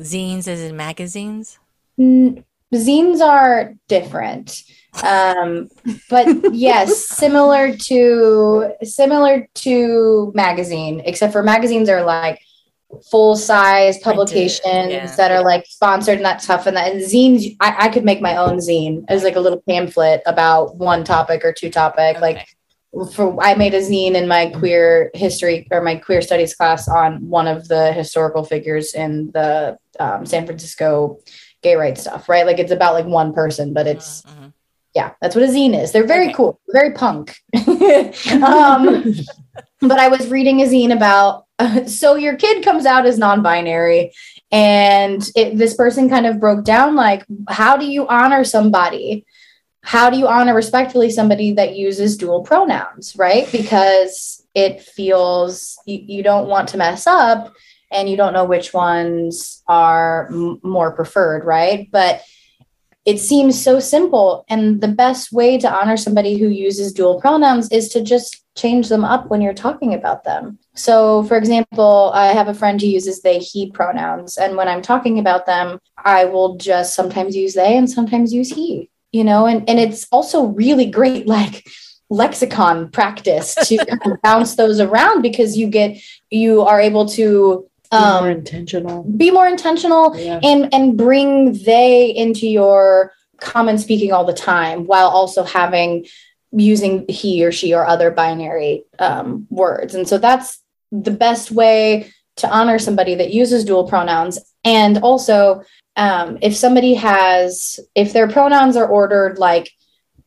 Zines as in magazines? N- zines are different. Um but yes similar to similar to magazine except for magazines are like full size publications yeah. that are like sponsored and that stuff and that and zines I, I, could make my own zine as like a little pamphlet about one topic or two topic okay. like for I made a zine in my queer history or my queer studies class on one of the historical figures in the um, San Francisco gay rights stuff right like it's about like one person but it's mm-hmm. yeah that's what a zine is they're very okay. cool very punk um, but I was reading a zine about so your kid comes out as non-binary and it, this person kind of broke down like how do you honor somebody? How do you honor respectfully somebody that uses dual pronouns right? Because it feels you, you don't want to mess up and you don't know which ones are m- more preferred right? But it seems so simple and the best way to honor somebody who uses dual pronouns is to just change them up when you're talking about them. So, for example, I have a friend who uses they, he pronouns. And when I'm talking about them, I will just sometimes use they and sometimes use he, you know, and, and it's also really great, like lexicon practice to kind of bounce those around because you get, you are able to um, be more intentional, be more intentional yeah. and, and bring they into your common speaking all the time while also having using he or she or other binary um, words. And so that's the best way to honor somebody that uses dual pronouns. And also, um, if somebody has, if their pronouns are ordered like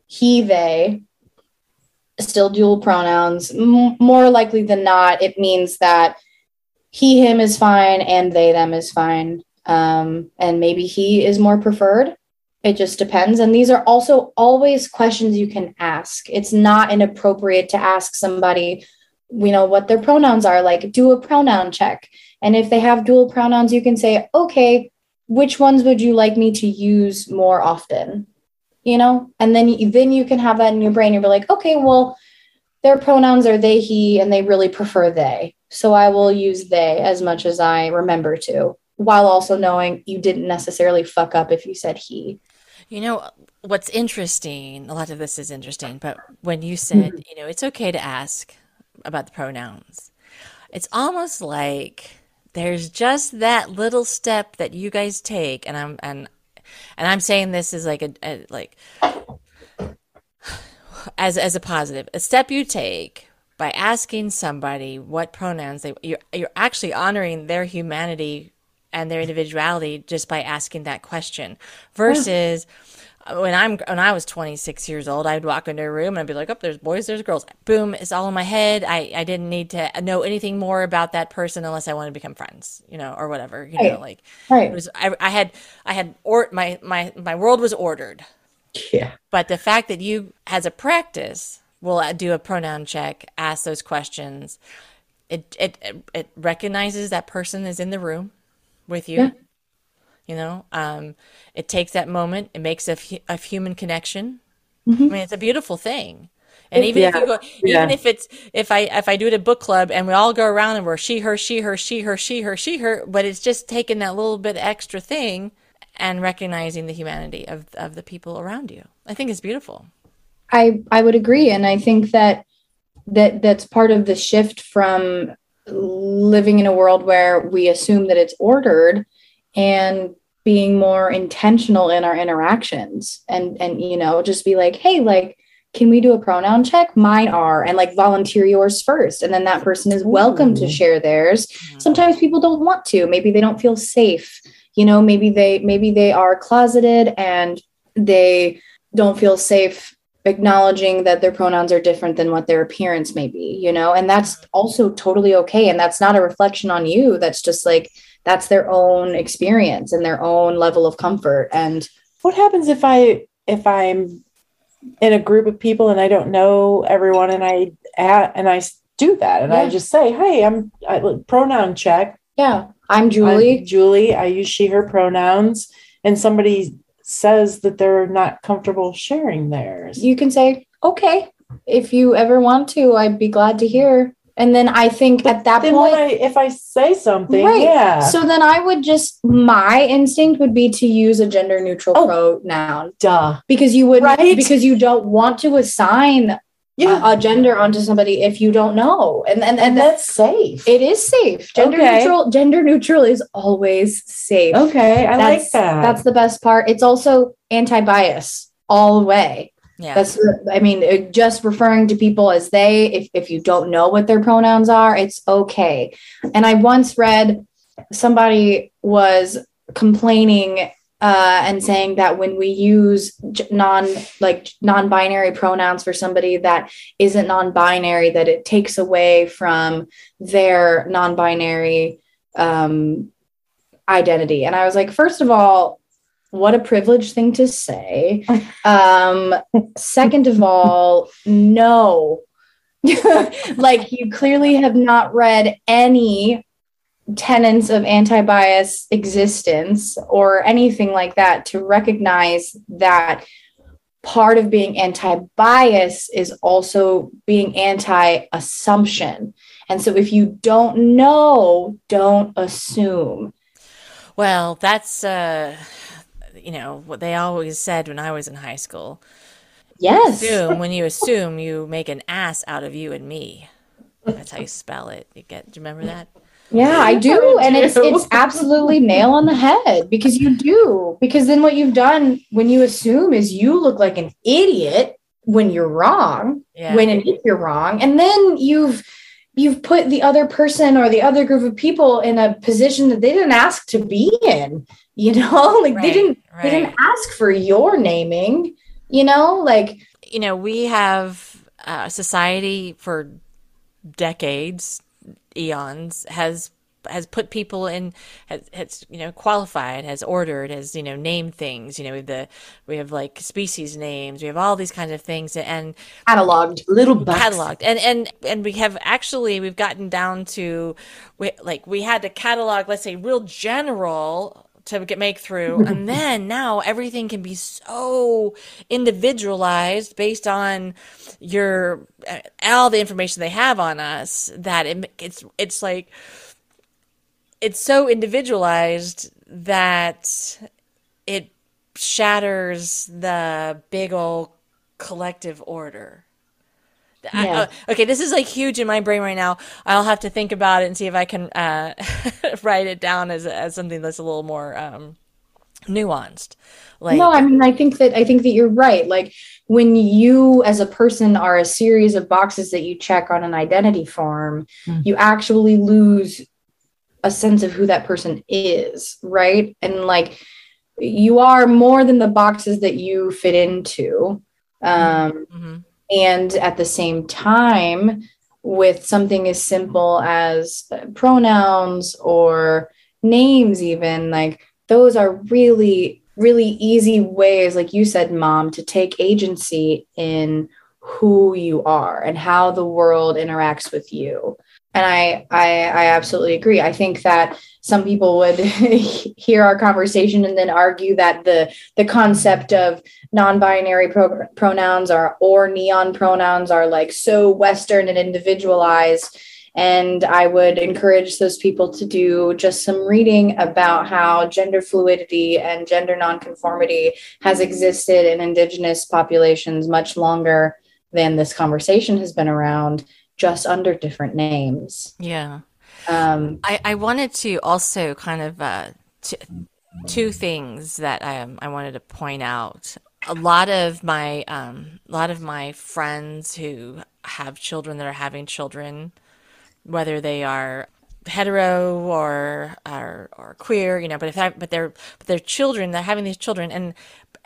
he, they, still dual pronouns, m- more likely than not, it means that he, him is fine and they, them is fine. Um, and maybe he is more preferred. It just depends. And these are also always questions you can ask. It's not inappropriate to ask somebody, you know, what their pronouns are, like do a pronoun check. And if they have dual pronouns, you can say, okay, which ones would you like me to use more often? You know, and then then you can have that in your brain. You'll be like, okay, well, their pronouns are they, he, and they really prefer they. So I will use they as much as I remember to, while also knowing you didn't necessarily fuck up if you said he. You know, what's interesting, a lot of this is interesting, but when you said, you know, it's okay to ask about the pronouns, it's almost like there's just that little step that you guys take, and I'm and and I'm saying this is like a, a like as as a positive, a step you take by asking somebody what pronouns they you're you're actually honoring their humanity and their individuality just by asking that question versus uh, when I'm when I was 26 years old I'd walk into a room and I'd be like oh there's boys there's girls. Boom it's all in my head. I I didn't need to know anything more about that person unless I wanted to become friends you know or whatever you right. know like right. it was I, I had I had or my my my world was ordered. Yeah. But the fact that you as a practice will uh, do a pronoun check ask those questions it it it recognizes that person is in the room with you. Yeah. You know, um, it takes that moment. It makes a, a human connection. Mm-hmm. I mean, it's a beautiful thing. And even yeah. if you go, yeah. even if it's if I if I do it at book club and we all go around and we're she her she her she her she her she her, but it's just taking that little bit extra thing and recognizing the humanity of of the people around you. I think it's beautiful. I I would agree, and I think that that that's part of the shift from living in a world where we assume that it's ordered and being more intentional in our interactions and and you know just be like hey like can we do a pronoun check? Mine are and like volunteer yours first. And then that person is welcome Ooh. to share theirs. Sometimes people don't want to. Maybe they don't feel safe. You know maybe they maybe they are closeted and they don't feel safe acknowledging that their pronouns are different than what their appearance may be, you know, and that's also totally okay. And that's not a reflection on you. That's just like, that's their own experience and their own level of comfort. And what happens if I, if I'm in a group of people and I don't know everyone and I, and I do that and yeah. I just say, Hey, I'm I, pronoun check. Yeah. I'm Julie. I'm Julie. I use she, her pronouns. And somebody says that they're not comfortable sharing theirs. You can say, okay, if you ever want to, I'd be glad to hear. And then I think but at that point, I, if I say something, right. yeah. So then I would just, my instinct would be to use a gender neutral oh, pronoun. Duh. Because you would, right? because you don't want to assign yeah. a, a, gender onto somebody if you don't know. And and, and, and that's safe. It is safe. Gender okay. neutral, gender neutral is always safe. Okay. I that's, like that. That's the best part. It's also anti-bias all the way. Yeah. That's I mean, just referring to people as they, if, if you don't know what their pronouns are, it's okay. And I once read somebody was complaining uh, and saying that when we use non like non-binary pronouns for somebody that isn't non-binary that it takes away from their non-binary um, identity. And i was like first of all what a privileged thing to say. Um, second of all no. Like you clearly have not read any tenets of anti-bias existence or anything like that to recognize that part of being anti-bias is also being anti-assumption. And so if you don't know don't assume. Well that's uh you know what they always said when i was in high school. Yes. Assume when you assume you make an ass out of you and me. That's how you spell it. You get do you remember that yeah, I do. And it's it's absolutely nail on the head because you do. Because then what you've done when you assume is you look like an idiot when you're wrong, yeah. when if you're wrong. And then you've you've put the other person or the other group of people in a position that they didn't ask to be in. You know, like right, they didn't right. they didn't ask for your naming, you know, like you know, we have a society for decades eons has has put people in has, has you know qualified has ordered has you know named things. You know the we have like species names. We have all these kinds of things and cataloged little bucks. cataloged. And and and we have actually we've gotten down to we, like we had to catalog let's say real general to get make through. And then now everything can be so individualized based on your uh, all the information they have on us that it, it's it's like it's so individualized that it shatters the big old collective order yeah. I, uh, okay, this is like huge in my brain right now. I'll have to think about it and see if I can uh, write it down as as something that's a little more um, nuanced. Like, no, I mean, I think that I think that you're right. Like when you, as a person, are a series of boxes that you check on an identity form, mm-hmm. you actually lose a sense of who that person is, right? And like you are more than the boxes that you fit into. Um, mm-hmm and at the same time with something as simple as pronouns or names even like those are really really easy ways like you said mom to take agency in who you are and how the world interacts with you and I, I i absolutely agree. I think that some people would hear our conversation and then argue that the the concept of non-binary pro- pronouns are or neo pronouns are like so western and individualized. And i would encourage those people to do just some reading about how gender fluidity and gender nonconformity has existed in indigenous populations much longer than this conversation has been around just under different names. Yeah. Um, I, I wanted to also kind of uh, t- two things that I, um, I wanted to point out. A lot of my um, a lot of my friends who have children that are having children, whether they are hetero or or, or queer, you know, but if I, but they're but they're children, they're having these children, and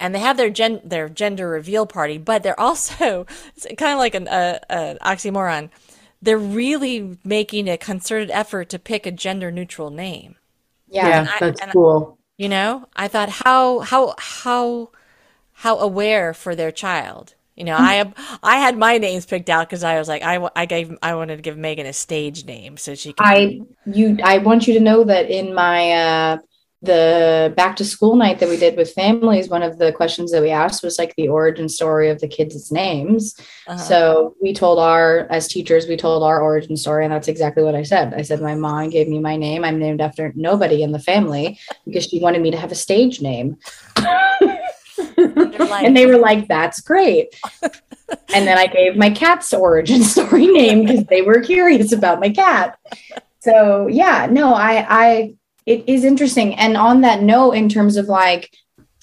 and they have their gen their gender reveal party, but they're also it's kind of like an uh, an oxymoron. They're really making a concerted effort to pick a gender neutral name. Yeah. Yeah, I- that's and I- cool. You know, I thought how how how how aware for their child. You know, I have I had my names picked out because I was like I, I gave I wanted to give Megan a stage name so she could. I you I want you to know that in my uh the back to school night that we did with families, one of the questions that we asked was like the origin story of the kids' names. uh So we told our, as teachers, we told our origin story, and that's exactly what I said. I said, My mom gave me my name. I'm named after nobody in the family because she wanted me to have a stage name. and they were like, That's great. and then I gave my cat's origin story name because they were curious about my cat. So yeah, no, I, I, it is interesting. And on that note, in terms of like,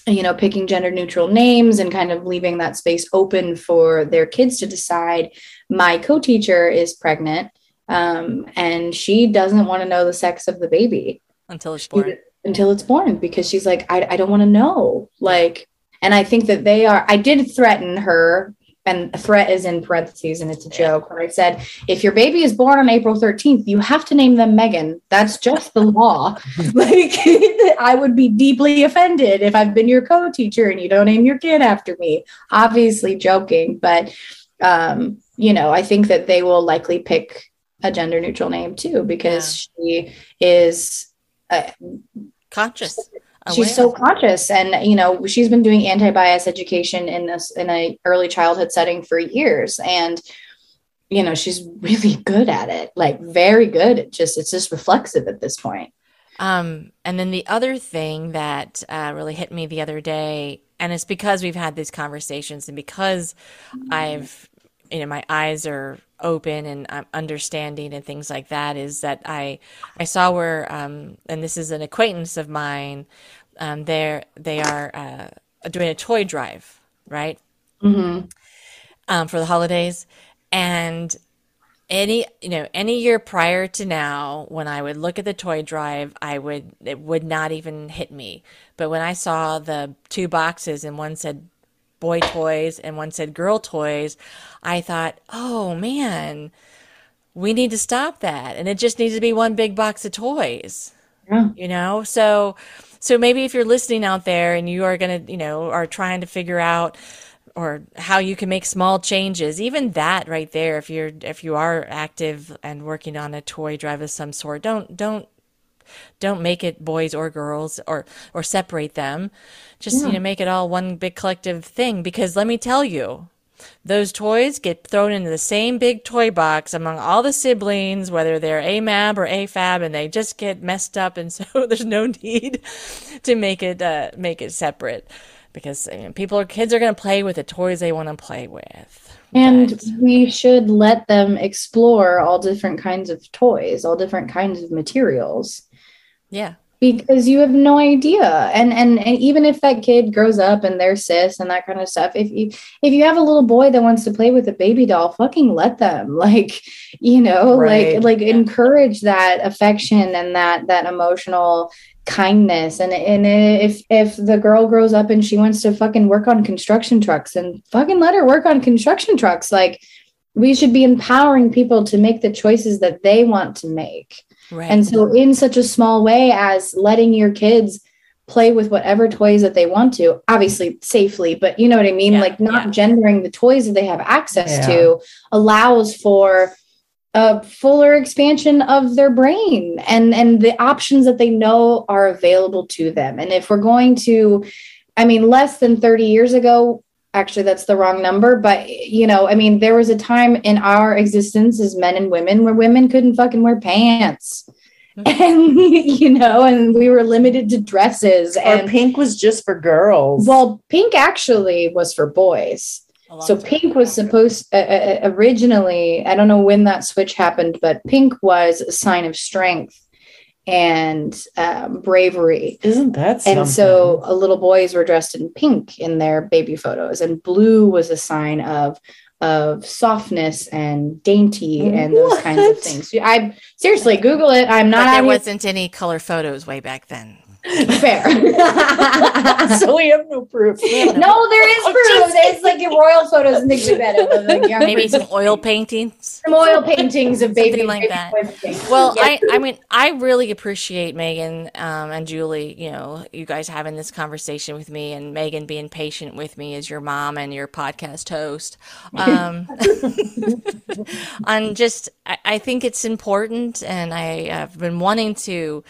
you know, picking gender neutral names and kind of leaving that space open for their kids to decide. My co teacher is pregnant um, and she doesn't want to know the sex of the baby until it's born. until it's born because she's like, I, I don't want to know. Like, and I think that they are, I did threaten her, and a threat is in parentheses and it's a joke. Where I said, if your baby is born on April 13th, you have to name them Megan. That's just the law. like, I would be deeply offended if I've been your co teacher and you don't name your kid after me. Obviously, joking, but, um, you know, I think that they will likely pick a gender neutral name too because she is uh, Conscious. She's so conscious and you know she's been doing anti-bias education in this in a early childhood setting for years and you know she's really good at it like very good. It just it's just reflexive at this point. Um, and then the other thing that uh, really hit me the other day, and it's because we've had these conversations and because I've, you know, my eyes are open and I'm understanding and things like that, is that I I saw where, um, and this is an acquaintance of mine, um, they're they are uh, doing a toy drive, right? um, for the holidays. And any, you know, any year prior to now, when I would look at the toy drive, I would, it would not even hit me. But when I saw the two boxes and one said boy toys and one said girl toys, I thought, oh man, we need to stop that. And it just needs to be one big box of toys yeah you know so so maybe if you're listening out there and you are going to you know are trying to figure out or how you can make small changes even that right there if you're if you are active and working on a toy drive of some sort don't don't don't make it boys or girls or or separate them. Just you know make it all one big collective thing. Because let me tell you those toys get thrown into the same big toy box among all the siblings, whether they're AMAB or AFAB, and they just get messed up. And so there's no need to make it uh, make it separate because I mean, people or kids are going to play with the toys they want to play with. and But- we should let them explore all different kinds of toys all different kinds of materials yeah, because you have no idea. And, and and even if that kid grows up and they're cis and that kind of stuff if you if you have a little boy that wants to play with a baby doll fucking let them. Like you know Right. like like encourage that affection and that that emotional kindness. And and if if the girl grows up and she wants to fucking work on construction trucks and fucking let her work on construction trucks. Like we should be empowering people to make the choices that they want to make right. and so, in such a small way as letting your kids play with whatever toys that they want to, obviously safely, but you know what I mean? Yeah, like not yeah. gendering the toys that they have access Yeah. to allows for a fuller expansion of their brain and and the options that they know are available to them. And if we're going to, I mean, less than 30 years ago, actually that's the wrong number but you know i mean there was a time in our existence as men and women where women couldn't fucking wear pants. And you know and we were limited to dresses Or and pink was just for girls. well pink actually was for boys. So pink was supposed uh, uh, originally i don't know when that switch happened but pink was a sign of strength and um, bravery isn't that something? and so uh, little boys were dressed in pink in their baby photos and blue was a sign of of softness and dainty and those kinds of things i seriously google it i'm But not there wasn't any color photos way back then. Fair. so we have no proof. no, there is proof. It's like your royal photos and things like that. of, like, young Maybe some oil paintings. some oil paintings of baby Something like baby that. boys Well, things. I, I mean, I really appreciate Megan um, and Julie. You know, you guys having this conversation with me, and Megan being patient with me as your mom and your podcast host. Um, on just, I, I think it's important, and I have been wanting to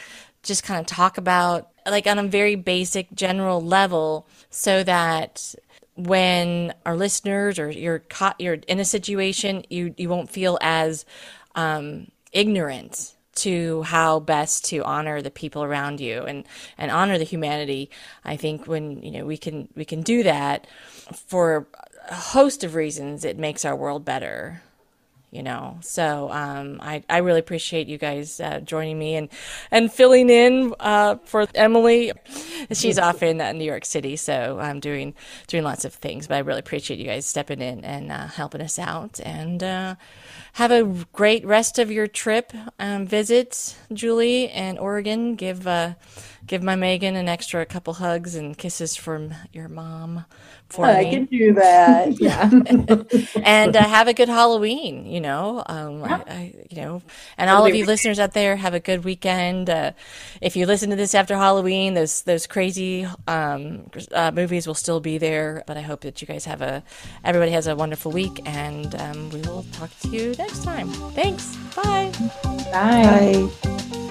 just kind of talk about, like, on a very basic, general level, so that when our listeners or you're caught, you're in a situation, you you won't feel as um, ignorant to how best to honor the people around you and and honor the humanity. I think when you know we can we can do that for a host of reasons, it makes our world better you know? So um, I, I really appreciate you guys uh, joining me and and filling in uh, for emily. She's off in uh, new york city so i'm doing doing lots of things but i really appreciate you guys stepping in and uh, helping us out and uh, have a great rest of your trip um, visit julie and oregon give uh, give my megan an extra couple hugs and kisses from your mom for I me can do that. Yeah. and uh, have a good Halloween. You know, um, I, I, you know, and all of you listeners out there, have a good weekend. Uh, if you listen to this after Halloween, those those crazy um, uh, movies will still be there. But I hope that you guys have a everybody has a wonderful week, and um, we will talk to next time. Thanks. Bye. Bye. Bye.